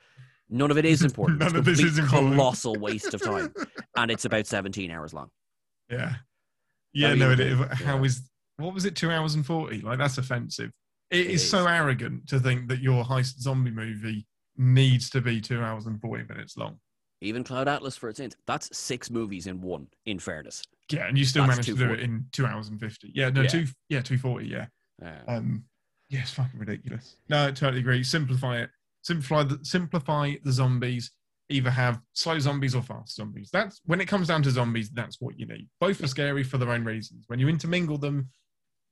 none of it is important. None it's a of this is important. colossal waste of time, and it's about 17 hours long. Yeah. Yeah, no, it, it, how yeah. is what was it? Two hours and forty? Like that's offensive. It It is, so arrogant to think that your heist zombie movie needs to be two hours and forty minutes long. Even Cloud Atlas for its ins, that's six movies in one. In fairness, Yeah, and you still That's managed to do it in two hours and fifty. Yeah, no, Yeah. two yeah, two forty, yeah. uh, Um yeah, it's fucking ridiculous. No, I totally agree. Simplify it. Simplify the simplify the zombies. Either have slow zombies or fast zombies. That's when it comes down to zombies, that's what you need. Both are scary for their own reasons. When you intermingle them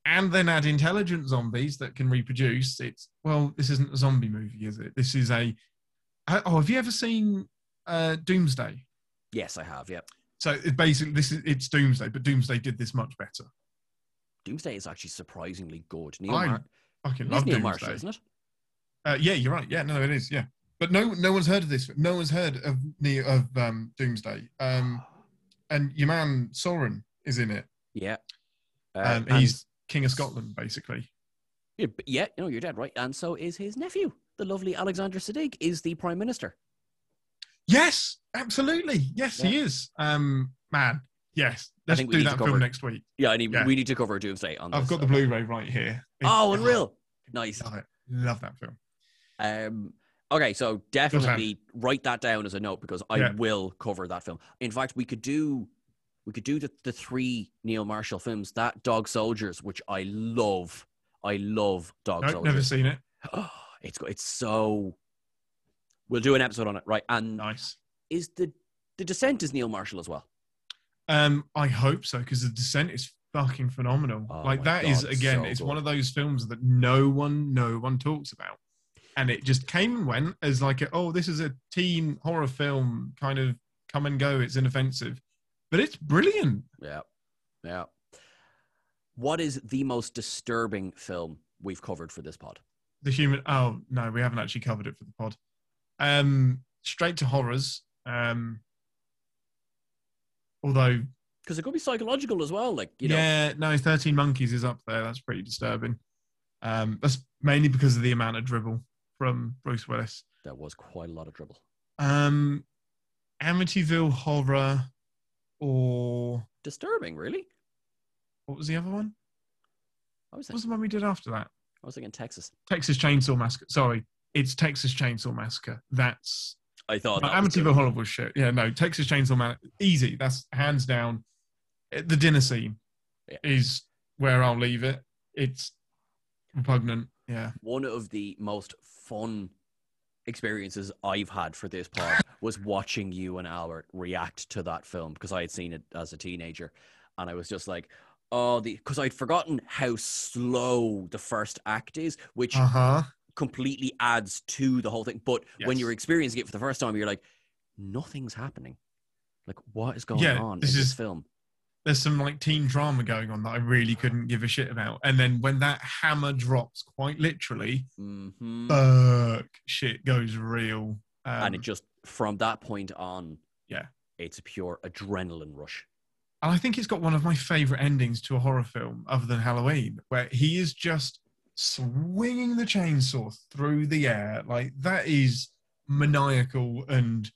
and then add intelligent zombies that can reproduce, it's well, this isn't a zombie movie, is it? This is a oh, have you ever seen uh Doomsday? yes, I have. Yeah, So it basically this is it's Doomsday, but Doomsday did this much better. Doomsday is actually surprisingly good. Neil, I Mar- fucking love Neil Doomsday. Marshall, isn't it? Uh, yeah, you're right. Yeah, no, it is. Yeah, but no, no one's heard of this. No one's heard of of um, Doomsday. Um, and your man Soran is in it. Yeah, Um, and- he's King of Scotland, basically. yeah, yeah, no, you're dead right, and so is his nephew, the lovely Alexander Siddig, is the prime minister. Yes, absolutely. Yes, he is. Um, man, yes. Let's think we do need to that cover- film next week. Yeah, I need, Yeah. we need to cover Doomsday on. I've this, got the Blu-ray right here. Oh, unreal! Nice. Love it. Love that film. Um, okay, so definitely write that down as a note because I Yeah. will cover that film. In fact, we could do we could do the, the three Neil Marshall films. That Dog Soldiers, which I love. I love Dog No, Soldiers. never seen it. Oh, it's it's so. We'll do an episode on it, right? And Nice. is the the Descent is Neil Marshall as well? Um, I hope so because The Descent is fucking phenomenal. Oh like that is God, again, so it's good. one of those films that no one, no one talks about, and it just came and went as like, a, oh, this is a teen horror film, kind of come and go. It's inoffensive, but it's brilliant. Yeah, yeah. What is the most disturbing film we've covered for this pod? The human. Oh no, we haven't actually covered it for the pod. Um, straight to horrors. Um, although Because it could be psychological as well. Like you know, yeah, no, Thirteen Monkeys is up there. That's pretty disturbing. Um, that's mainly because of the amount of dribble from Bruce Willis. there was quite a lot of trouble. Um, Amityville Horror, or Disturbing, really. what was the other one? I was What was the one we did after that? I was thinking Texas. Texas Chainsaw Massacre. Sorry, it's Texas Chainsaw Massacre. That's I thought no, that Amityville. Horror was shit. Yeah, no, Texas Chainsaw Man, easy. That's hands down. Uh, The dinner scene Yeah. is where I'll leave it. It's repugnant. Yeah. one of the most fun experiences I've had for this pod was watching you and Albert react to that film because I had seen it as a teenager, and I was just like, "Oh, the," because I'd forgotten how slow the first act is, which Uh huh. completely adds to the whole thing. But when you're experiencing it for the first time, you're like, "Nothing's happening. Like, what is going Yeah, on in this this film?" There's some like teen drama going on that I really couldn't give a shit about. And then when that hammer drops, quite literally, hmm fuck, shit goes real. Um, and it just from that point on, Yeah. it's a pure adrenaline rush. And I think it's got one of my favorite endings to a horror film, other than Halloween, where he is just swinging the chainsaw through the air. Like that is maniacal and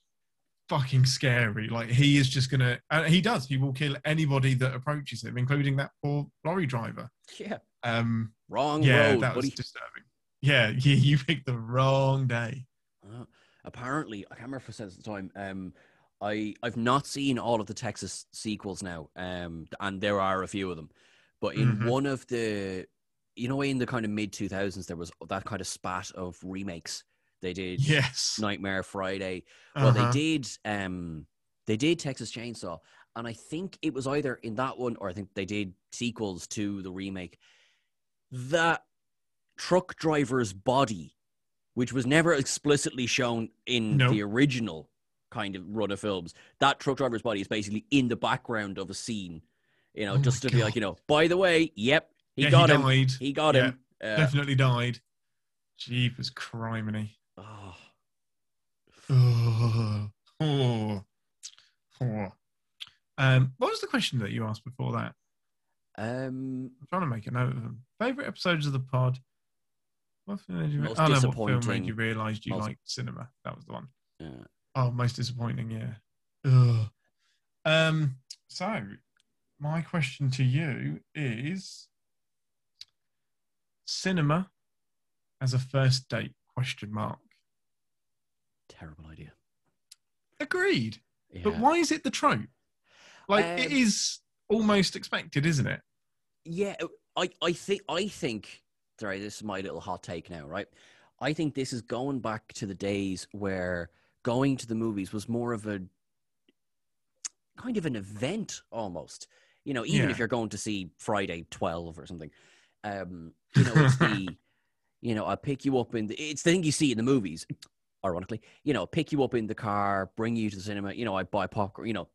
fucking scary. Like he is just gonna, and he does. He will kill anybody that approaches him, including that poor lorry driver. Yeah, Um, wrong yeah, road, that was disturbing. Yeah, you, you picked the wrong day. Uh, apparently, I can't remember if I said at the time. Um, I I've not seen all of the Texas sequels now, um, and there are a few of them. But in Mhm. one of the, you know, in the kind of mid two thousands, there was that kind of spat of remakes. They did Yes. Nightmare Friday. Well, Uh-huh. they did. Um, they did Texas Chainsaw, and I think it was either in that one or I think they did sequels to the remake. That truck driver's body, which was never explicitly shown in Nope. the original kind of run of films, that truck driver's body is basically in the background of a scene. You know, Oh just to be like, you know, by the way, yep, he Yeah, got he him. died. He got Yeah, him. Uh, Definitely died. Jeepers criminy. Oh, Oh, oh, oh. Um, what was the question that you asked before that? um, I'm trying to make a note of them. Favorite episodes of the pod. What film made you, Most oh, no, what film made you realise you most- liked cinema? That was the one. Yeah. Oh, most disappointing, yeah. Ugh. Um, so my question to you is cinema as a first date question mark. Terrible idea. Agreed. Yeah. But why is it the trope? Like it Um, is almost expected, isn't it? Yeah, I, I think I think sorry, this is my little hot take now, right? I think this is going back to the days where going to the movies was more of a kind of an event almost. You know, even Yeah. if you're going to see Friday 12 or something. Um, you know, it's the you know, I pick you up in the it's the thing you see in the movies, ironically. You know, pick you up in the car, bring you to the cinema, you know, I buy popcorn, you know,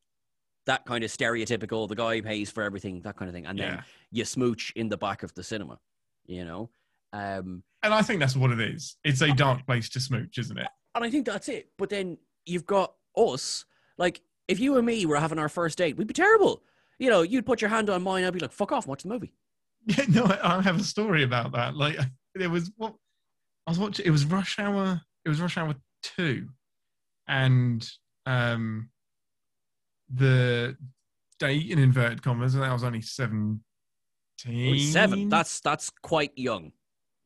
that kind of stereotypical, the guy pays for everything, that kind of thing. And then you smooch in the back of the cinema, you know? Um, And I think that's what it is. It's a dark place to smooch, isn't it? and I think that's it. But then you've got us, like, if you and me were having our first date, we'd be terrible. You know, you'd put your hand on mine, I'd be like, fuck off, watch the movie. Yeah, no, I I have a story about that. Like there was what I was watching. It was Rush Hour. It was Rush Hour two, and um, the date in inverted commas, and I was only seventeen. Seven. That's that's quite young.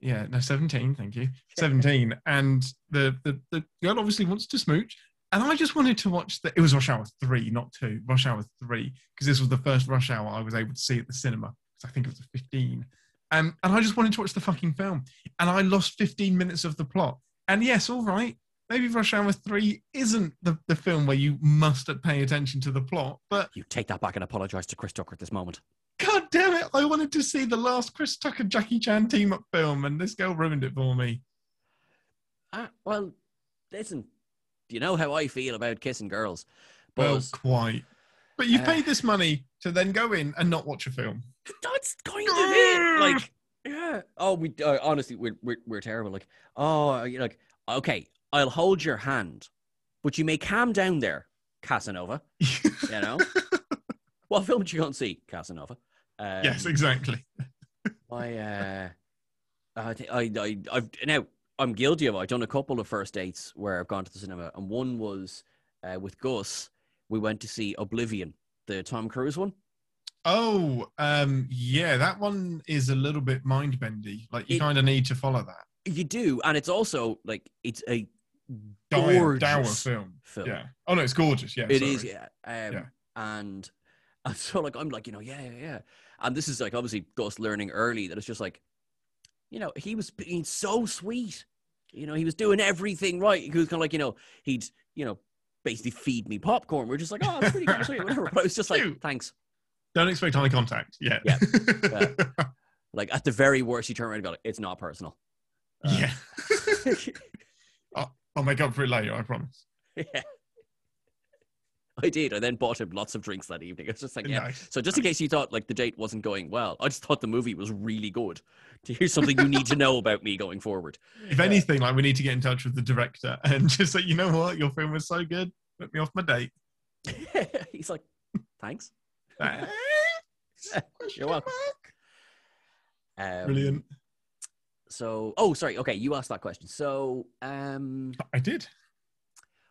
yeah, no, seventeen. Thank you, seventeen. and the, the the girl obviously wants to smooch, and I just wanted to watch the. It was Rush Hour three, not two. Rush Hour three, because this was the first Rush Hour I was able to see at the cinema. Because I think it was a fifteen. Um, and I just wanted to watch the fucking film, and I lost fifteen minutes of the plot. And yes, all right, maybe Rush Hour three isn't the, the film where you must pay attention to the plot, but You take that back and apologize to Chris Tucker at this moment. god damn it, I wanted to see the last Chris Tucker Jackie Chan team up film, and this girl ruined it for me. Ah, well, listen, Do you know how I feel about kissing girls. Well, quite. But you've Uh, paid this money to then go in and not watch a film. that's kind of it. Like, yeah. Oh, we uh, honestly, we're, we're we're terrible. Like, oh, you like, okay, I'll hold your hand, but you may calm down there, Casanova. You know, what film did you go and see, Casanova? Um, yes, exactly. I, uh, I, I, I, I've now I'm guilty of. it. I've done a couple of first dates where I've gone to the cinema, and one was uh, with Gus. We went to see Oblivion, the Tom Cruise one. Oh, um, yeah, that one is a little bit mind bendy. Like you kind of need to follow that. You do, and it's also like it's a Dire, dour film. film. Yeah. Oh no, it's gorgeous. Yeah, It sorry. is, yeah. Um, Yeah. And and so like I'm like, you know, yeah, yeah, yeah. And this is like obviously Gus learning early that it's just like, you know, he was being so sweet. You know, he was doing everything right. He was kind of like, you know, he'd, you know, basically feed me popcorn. We're just like, oh, it's pretty good, sweet, whatever. But I was just like, thanks. Don't expect eye contact. Yeah. Yeah. Like at the very worst, you turn around and got, it's not personal. Uh, yeah. I'll make up for it later. I promise. yeah. I did. I then bought him lots of drinks that evening. I was just like, yeah, Nice. So just in case you thought like the date wasn't going well, I just thought the movie was really good. To hear something you need to know about me going forward. If anything, like we need to get in touch with the director and just say, you know what, your film was so good, put me off my date. He's like, thanks. Thanks. You're welcome. Um, Brilliant. So, oh, sorry. Okay, you asked that question. So, um, I did.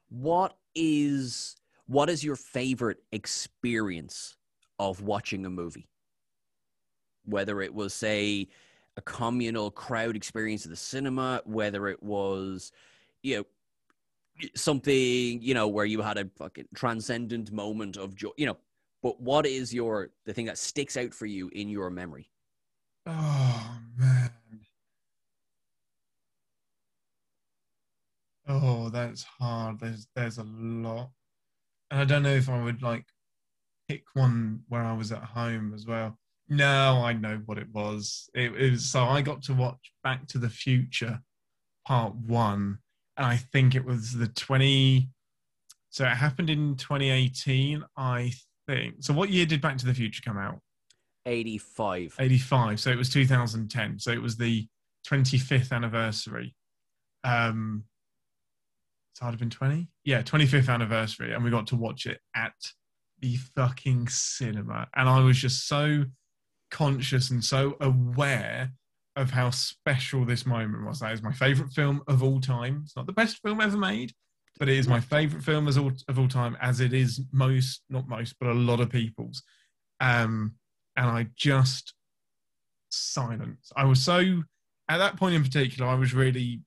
what is what is your favorite experience of watching a movie? Whether it was, say, a communal crowd experience at the cinema, whether it was, you know, something, you know, where you had a fucking transcendent moment of joy, you know, but what is your the thing that sticks out for you in your memory? Oh man. Oh, that's hard. There's there's a lot. And I don't know if I would like pick one where I was at home as well. No, I know what it was. It, it was so I got to watch Back to the Future Part One, and I think it was the twenty. So it happened in 2018, I think. So what year did Back to the Future come out? 85. 85 so it was 2010 so it was the 25th anniversary um so i'd have been 20 yeah 25th anniversary and we got to watch it at the fucking cinema and i was just so conscious and so aware of how special this moment was. That is my favorite film of all time. It's not the best film ever made, but it is my favorite film as all, of all time, as it is most, not most, but a lot of people's. Um, and I just silence. I was so at that point in particular, I was really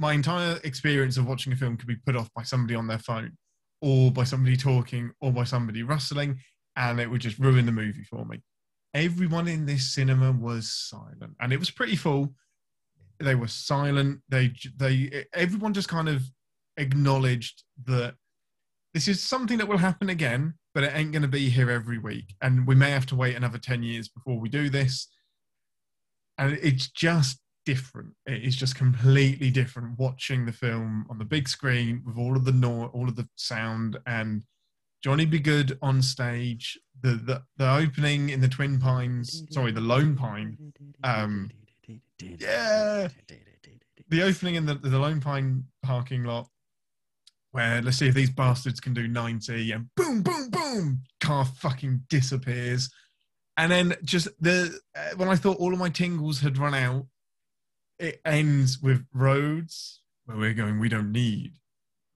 my entire experience of watching a film could be put off by somebody on their phone or by somebody talking or by somebody rustling and it would just ruin the movie for me everyone in this cinema was silent and it was pretty full they were silent they they everyone just kind of acknowledged that this is something that will happen again but it ain't going to be here every week and we may have to wait another 10 years before we do this and it's just different. It is just completely different watching the film on the big screen with all of the no- all of the sound and Johnny B. Goode on stage. The, the the opening in the Twin Pines, sorry, the Lone Pine. Um, yeah, the opening in the the Lone Pine parking lot, where let's see if these bastards can do ninety, and boom, boom, boom, car fucking disappears. And then just the uh, when I thought all of my tingles had run out, it ends with roads where we're going. We don't need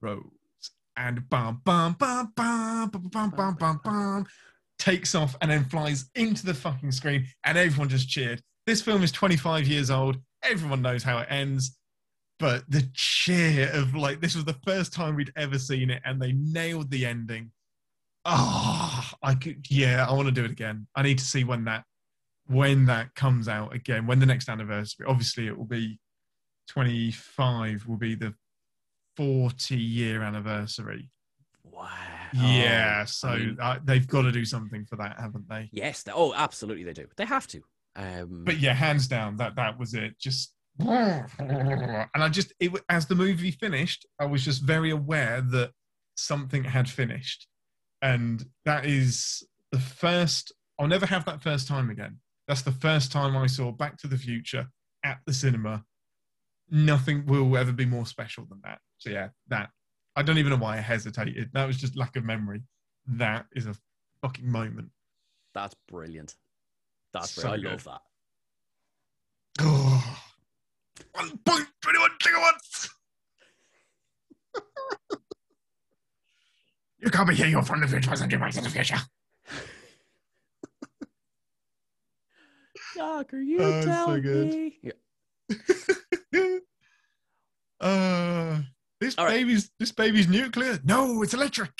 roads, and bam, bam, bam, bam, bam, bam, bam, bam, bam, takes off and then flies into the fucking screen, and everyone just cheered. This film is 25 years old. Everyone knows how it ends, but the cheer of like this was the first time we'd ever seen it, and they nailed the ending. Oh, I could, yeah, I want to do it again. I need to see when that when that comes out again, when the next anniversary, obviously it will be 25, will be the 40 year anniversary. Wow. Yeah, so I mean- uh, they've got to do something for that, haven't they? Yes. They, oh, absolutely, they do. They have to. Um, But yeah, hands down, that that was it. Just and I just it as the movie finished, I was just very aware that something had finished, and that is the first. I'll never have that first time again. That's the first time I saw Back to the Future at the cinema. Nothing will ever be more special than that. So yeah, that I don't even know why I hesitated. That was just lack of memory. That is a fucking moment. that's brilliant. That's So. I good. love that. Oh. One point, 21 gigawatts. you can't be here, you're from the future, you, back to the future? Doc, are you Oh, telling good. me? Yeah. uh, this All right. baby's this baby's nuclear. No, it's electric.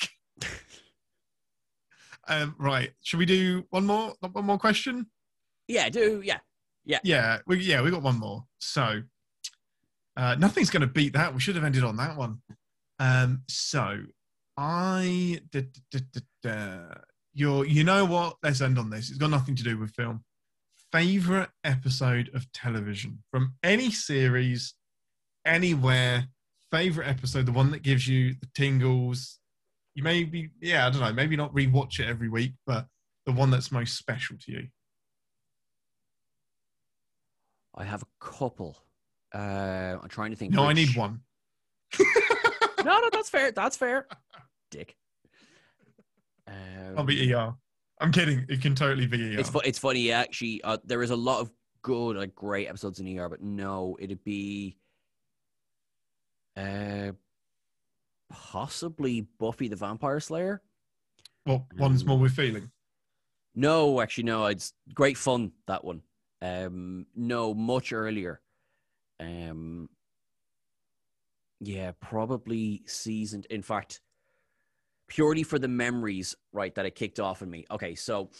um, right. Should we do one more? One more question? Yeah, do yeah. Yeah, yeah. we yeah we got one more. So uh, nothing's going to beat that. We should have ended on that one. Um, so I da, da, da. You're, you know what? Let's end on this. It's got nothing to do with film. Favorite episode of television from any series, anywhere. Favorite episode, the one that gives you the tingles. You maybe, yeah, I don't know, maybe not rewatch it every week, but the one that's most special to you. I have a couple. Uh, I'm trying to think. No, I need one. no, no, that's fair. That's fair. Dick. Um, I'll be ER. I'm kidding. It can totally be ER. It's fu- it's funny actually. Uh, there is a lot of good, like great episodes in ER, but no, it'd be uh possibly Buffy the Vampire Slayer. well, one's Mm. more with feeling. No, actually, no. It's great fun that one. Um, no, much earlier. Um, yeah, probably seasoned. In fact, purely for the memories, right, that it kicked off in me. Okay, so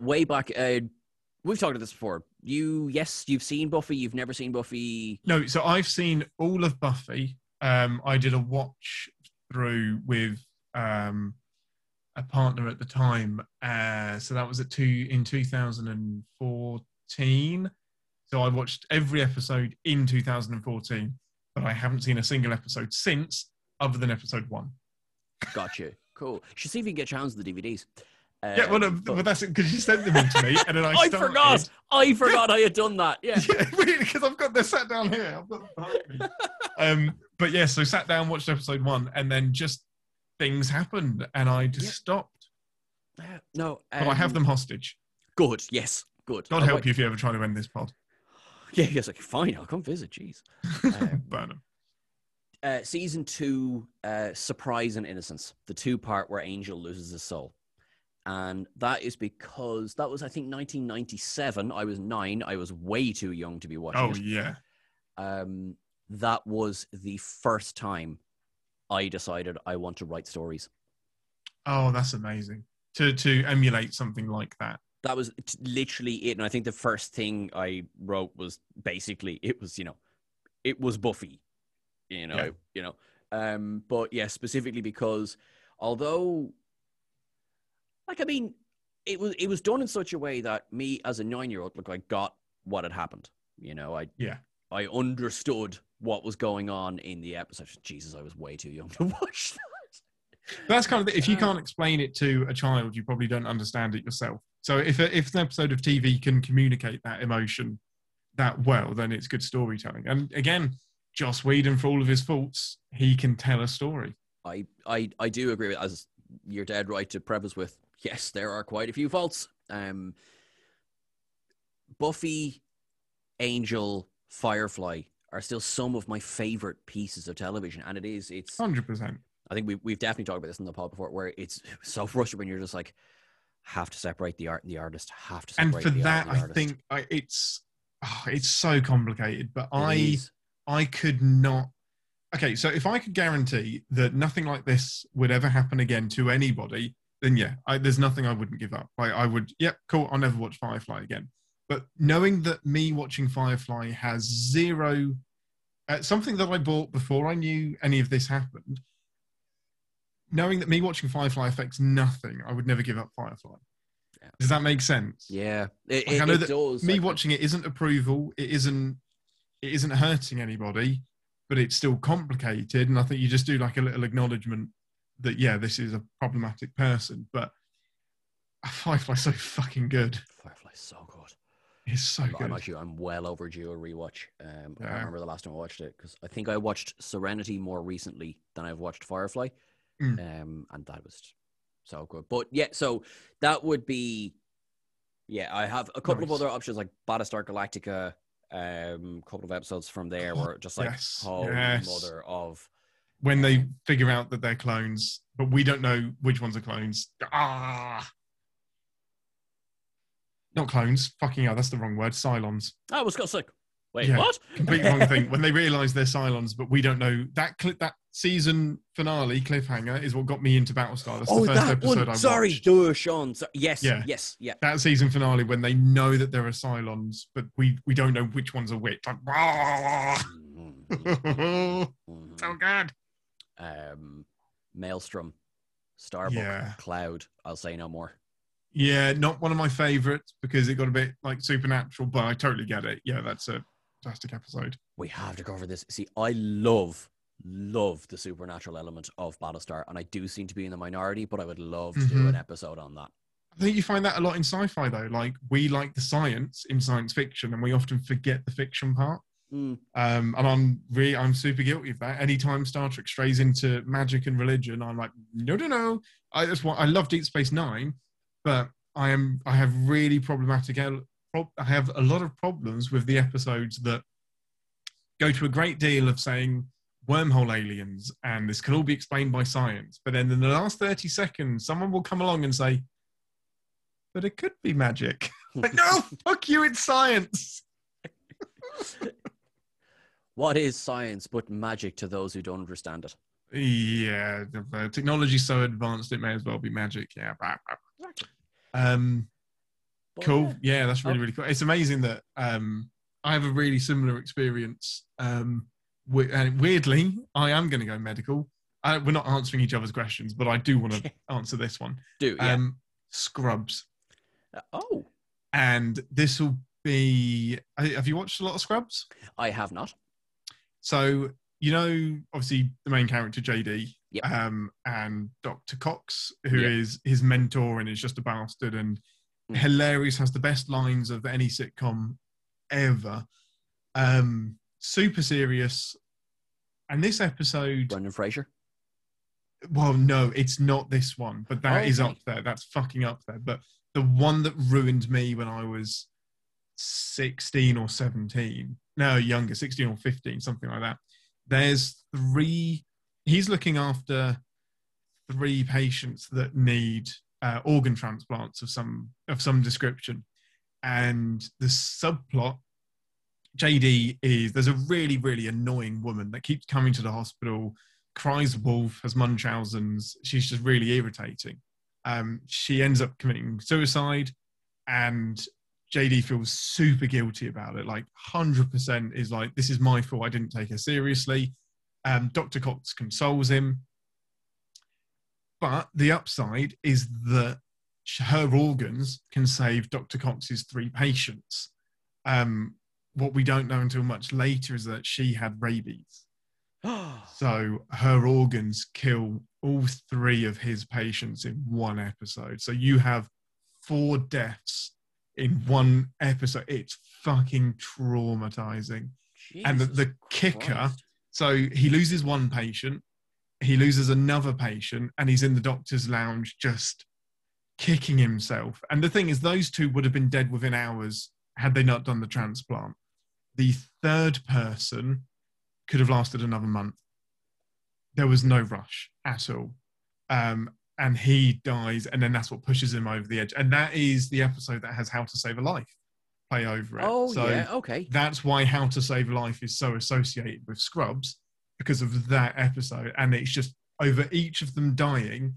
way back, uh, we've talked about this before. You, yes, you've seen Buffy. You've never seen Buffy. No, so I've seen all of Buffy. Um, I did a watch through with um, a partner at the time. Uh, so that was at two in 2014. So I watched every episode in 2014, but I haven't seen a single episode since, other than episode one. Gotcha. Cool. You should see if you can get your hands on the DVDs. Uh, yeah, well, no, but- well that's because you sent them all to me, and then I, I started- forgot. I forgot I had done that. Yeah. Yeah, really, because I've got they're sat down here. I've got them behind me. um, but yeah, so sat down, watched episode one, and then just things happened, and I just Yeah. stopped. No. But I have um, them hostage. Good. Yes. Good. God I'll help wait- you if you ever try to end this pod. Yeah. Yes. Like fine. I'll come visit. Jeez. Um, Burnham. uh, season two, uh, Surprise and Innocence, the two part where Angel loses his soul. And that is because that was, I think, 1997. I was nine. I was way too young to be watching Oh it. yeah. Um, that was the first time I decided I want to write stories. Oh, that's amazing. To to emulate something like that. That was literally it. And I think the first thing I wrote was basically, it was, you know, it was Buffy, you know, Yeah. you know. Um, but yeah, specifically because although like I mean, it was it was done in such a way that me as a nine year old look I got what had happened. You know, I Yeah. I understood what was going on in the episode. Jesus, I was way too young to watch that. That's kind of the, if you Uh, can't explain it to a child, you probably don't understand it yourself. So if if an episode of TV can communicate that emotion that well, then it's good storytelling. And again, Joss Whedon, for all of his faults, he can tell a story. I, I, I do agree with as you're dead right to preface with yes, there are quite a few faults. Um, Buffy, Angel, Firefly are still some of my favorite pieces of television, and it is it's. Hundred percent. I think we we've definitely talked about this in the pod before, where it's so frustrating when you're just like have to separate the art and the artist, have to And separate for the that, art and the I think I, it's oh, it's so complicated. But I. I could not. Okay, so if I could guarantee that nothing like this would ever happen again to anybody, then yeah, I, there's nothing I wouldn't give up. Like I would, yeah, cool. I'll never watch Firefly again. But knowing that me watching Firefly has zero, uh, something that I bought before I knew any of this happened, knowing that me watching Firefly affects nothing, I would never give up Firefly. Yeah. Does that make sense? yeah, it, Like, I know it that does. me like, watching it isn't approval it isn't it isn't hurting anybody but it's still complicated and i think you just do like a little acknowledgement that yeah this is a problematic person but firefly's so fucking good Firefly's so good. it's so I'm, good I'm actually I'm well overdue a rewatch. Um, I Yeah. can't remember the last time I watched it because I think I watched Serenity more recently than I've watched Firefly, Mm. um, and that was so good. But yeah, so that would be yeah. I have a couple of other options like Battlestar Galactica. Um, couple of episodes from there Oh, were just like yes, holy yes. mother of when they figure out that they're clones but we don't know which ones are clones ah not clones fucking hell that's the wrong word cylons Oh, I was got sick. Wait, Yeah. what? completely wrong thing when they realize they're Cylons, but we don't know that clip. That season finale cliffhanger is what got me into Battlestar. That's oh, the first that episode one. I Sorry, watched. duh, Sean. So, yes, Yeah. yes, yeah. That season finale when they know that there are Cylons, but we we don't know which ones are which. Like, Mhm. so good. um, Maelstrom, Starbuck, Yeah. Cloud. I'll say no more. Yeah, not one of my favorites because it got a bit like supernatural, but I totally get it. Yeah, that's a fantastic episode. We have to cover this. See, I love, love the supernatural element of Battlestar, and I do seem to be in the minority, but I would love to do Mhm. an episode on that. I think you find that a lot in sci-fi though. Like we like the science in science fiction, and we often forget the fiction part. Mm. Um, and I'm really, I'm super guilty of that. Anytime Star Trek strays into magic and religion, I'm like, no, no, no. I just want, I love Deep Space Nine, but I am, I have really problematic, I have a lot of problems with the episodes that go to a great deal of saying wormhole aliens and this can all be explained by science. But then in the last 30 seconds, someone will come along and say, but it could be magic. like, no, fuck you, it's science. What is science but magic to those who don't understand it? Yeah, technology's so advanced, it may as well be magic. Yeah. Um, But, cool. yeah. Yeah, that's really, really cool. It's amazing that um, I have a really similar experience. Um, and weirdly, I am going to go medical. Uh, we're not answering each other's questions, but I do want to answer this one. Do yeah. Um, Scrubs. Uh, oh, And this will be. Have you watched a lot of Scrubs? I have not. So you know, obviously the main character JD, Yep. um, and Dr. Cox, who Yep. is his mentor and is just a bastard and Mm. hilarious, has the best lines of any sitcom ever. Um, super serious. And this episode, Brendan Fraser. well, no, it's not this one, but that is Okay. up there. That's fucking up there. But the one that ruined me when I was 16 or 17, no, younger, 16 or 15, something like that. There's three, he's looking after three patients that need uh, organ transplants of some of some description. And the subplot jd is there's a really really annoying woman that keeps coming to the hospital cries wolf has munchausen's. She's just really irritating. Um, she ends up committing suicide and jd feels super guilty about it. Like 100% is like this is my fault. I didn't take her seriously. Um, dr cox consoles him but the upside is that her organs can save Dr. Cox's three patients. Um, what we don't know until much later is that she had rabies. so her organs kill all three of his patients in one episode. So you have four deaths in one episode. It's fucking traumatizing. Jesus and the, the kicker so he loses one patient, he loses another patient, and he's in the doctor's lounge just kicking himself. And the thing is, those two would have been dead within hours had they not done the transplant. The third person could have lasted another month. There was no rush at all. Um, and he dies, and then that's what pushes him over the edge. And that is the episode that has How to Save a Life play over it. Oh, so yeah, okay. That's why How to Save a Life is so associated with Scrubs because of that episode. And it's just over each of them dying,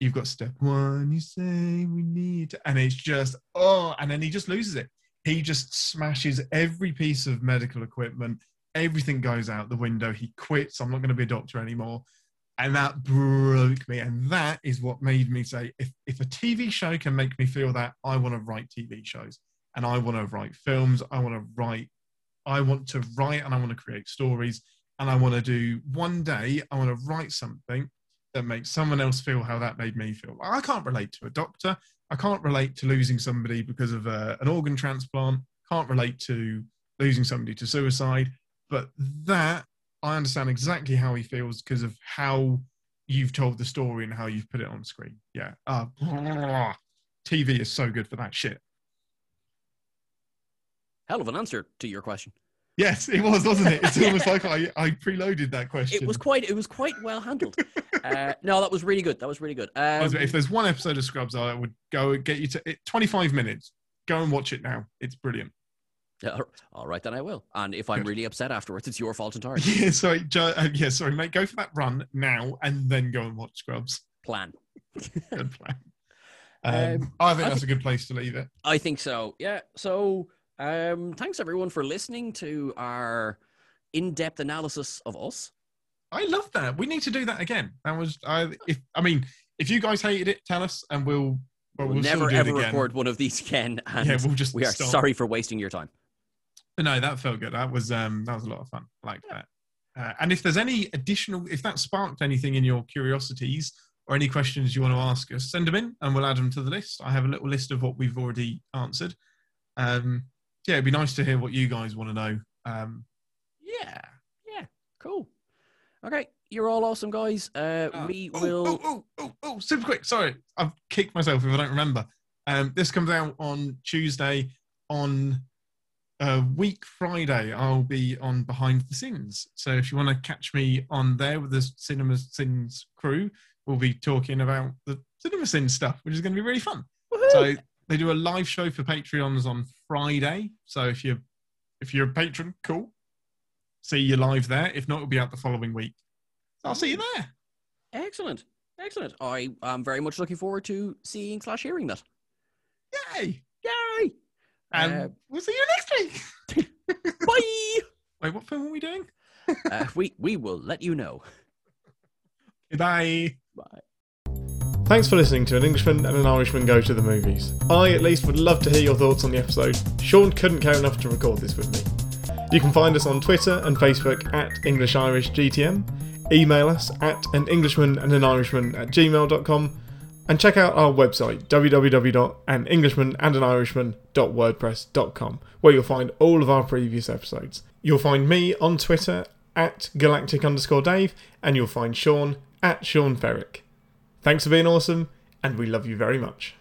you've got step one, you say we need, and it's just, oh, and then he just loses it. He just smashes every piece of medical equipment. Everything goes out the window. He quits. I'm not going to be a doctor anymore. And that broke me. And that is what made me say, if, if a TV show can make me feel that, I want to write TV shows and I want to write films. I want to write, I want to write and I want to create stories. And I want to do one day, I want to write something that makes someone else feel how that made me feel. I can't relate to a doctor. I can't relate to losing somebody because of a, uh, an organ transplant. Can't relate to losing somebody to suicide. But that I understand exactly how he feels because of how you've told the story and how you've put it on screen. Yeah. Uh, TV is so good for that shit. Hell of an answer to your question. Yes, it was, wasn't it? It's almost like I, I preloaded that question. It was quite it was quite well handled. uh, no, that was really good. That was really good. Um, if there's one episode of Scrubs, I would go get you to it, 25 minutes. Go and watch it now. It's brilliant. Yeah, all right, then I will. And if I'm good. really upset afterwards, it's your fault entirely. Yeah, sorry, uh, yeah, sorry, mate. Go for that run now, and then go and watch Scrubs. Plan. good plan. Um, um, I think I that's th- a good place to leave it. I think so. Yeah. So um, thanks everyone for listening to our in-depth analysis of us. I love that. We need to do that again. That was I. If I mean, if you guys hated it, tell us, and we'll. Well, we'll, never ever record one of these again. And yeah, we'll just. We are stop. sorry for wasting your time. But no, that felt good. That was um that was a lot of fun. I like yeah. that. Uh, and if there's any additional, if that sparked anything in your curiosities or any questions you want to ask us, send them in, and we'll add them to the list. I have a little list of what we've already answered. Um, yeah, it'd be nice to hear what you guys want to know. Um, yeah, yeah, cool. Okay, you're all awesome, guys. Uh, uh we oh, will. Oh, oh, oh, oh, super quick. Sorry, I've kicked myself if I don't remember. Um, this comes out on Tuesday. On a week Friday, I'll be on Behind the Scenes. So if you want to catch me on there with the Cinema Sins crew, we'll be talking about the Cinema Sins stuff, which is going to be really fun. Woo-hoo! So they do a live show for Patreons on Friday. So if you're if you're a patron, cool. See you live there. If not, it'll be out the following week. I'll see you there. Excellent. Excellent. I am very much looking forward to seeing slash hearing that. Yay! Yay! And uh, we'll see you next week. Bye. Wait, what film are we doing? uh, we we will let you know. Bye. Bye. Thanks for listening to An Englishman and an Irishman Go to the Movies. I, at least, would love to hear your thoughts on the episode. Sean couldn't care enough to record this with me. You can find us on Twitter and Facebook at English Irish GTM, email us at an Englishman and an Irishman at gmail.com, and check out our website www.anenglishmanandanirishman.wordpress.com, where you'll find all of our previous episodes. You'll find me on Twitter at galactic underscore Dave, and you'll find Sean at Sean Ferrick. Thanks for being awesome, and we love you very much.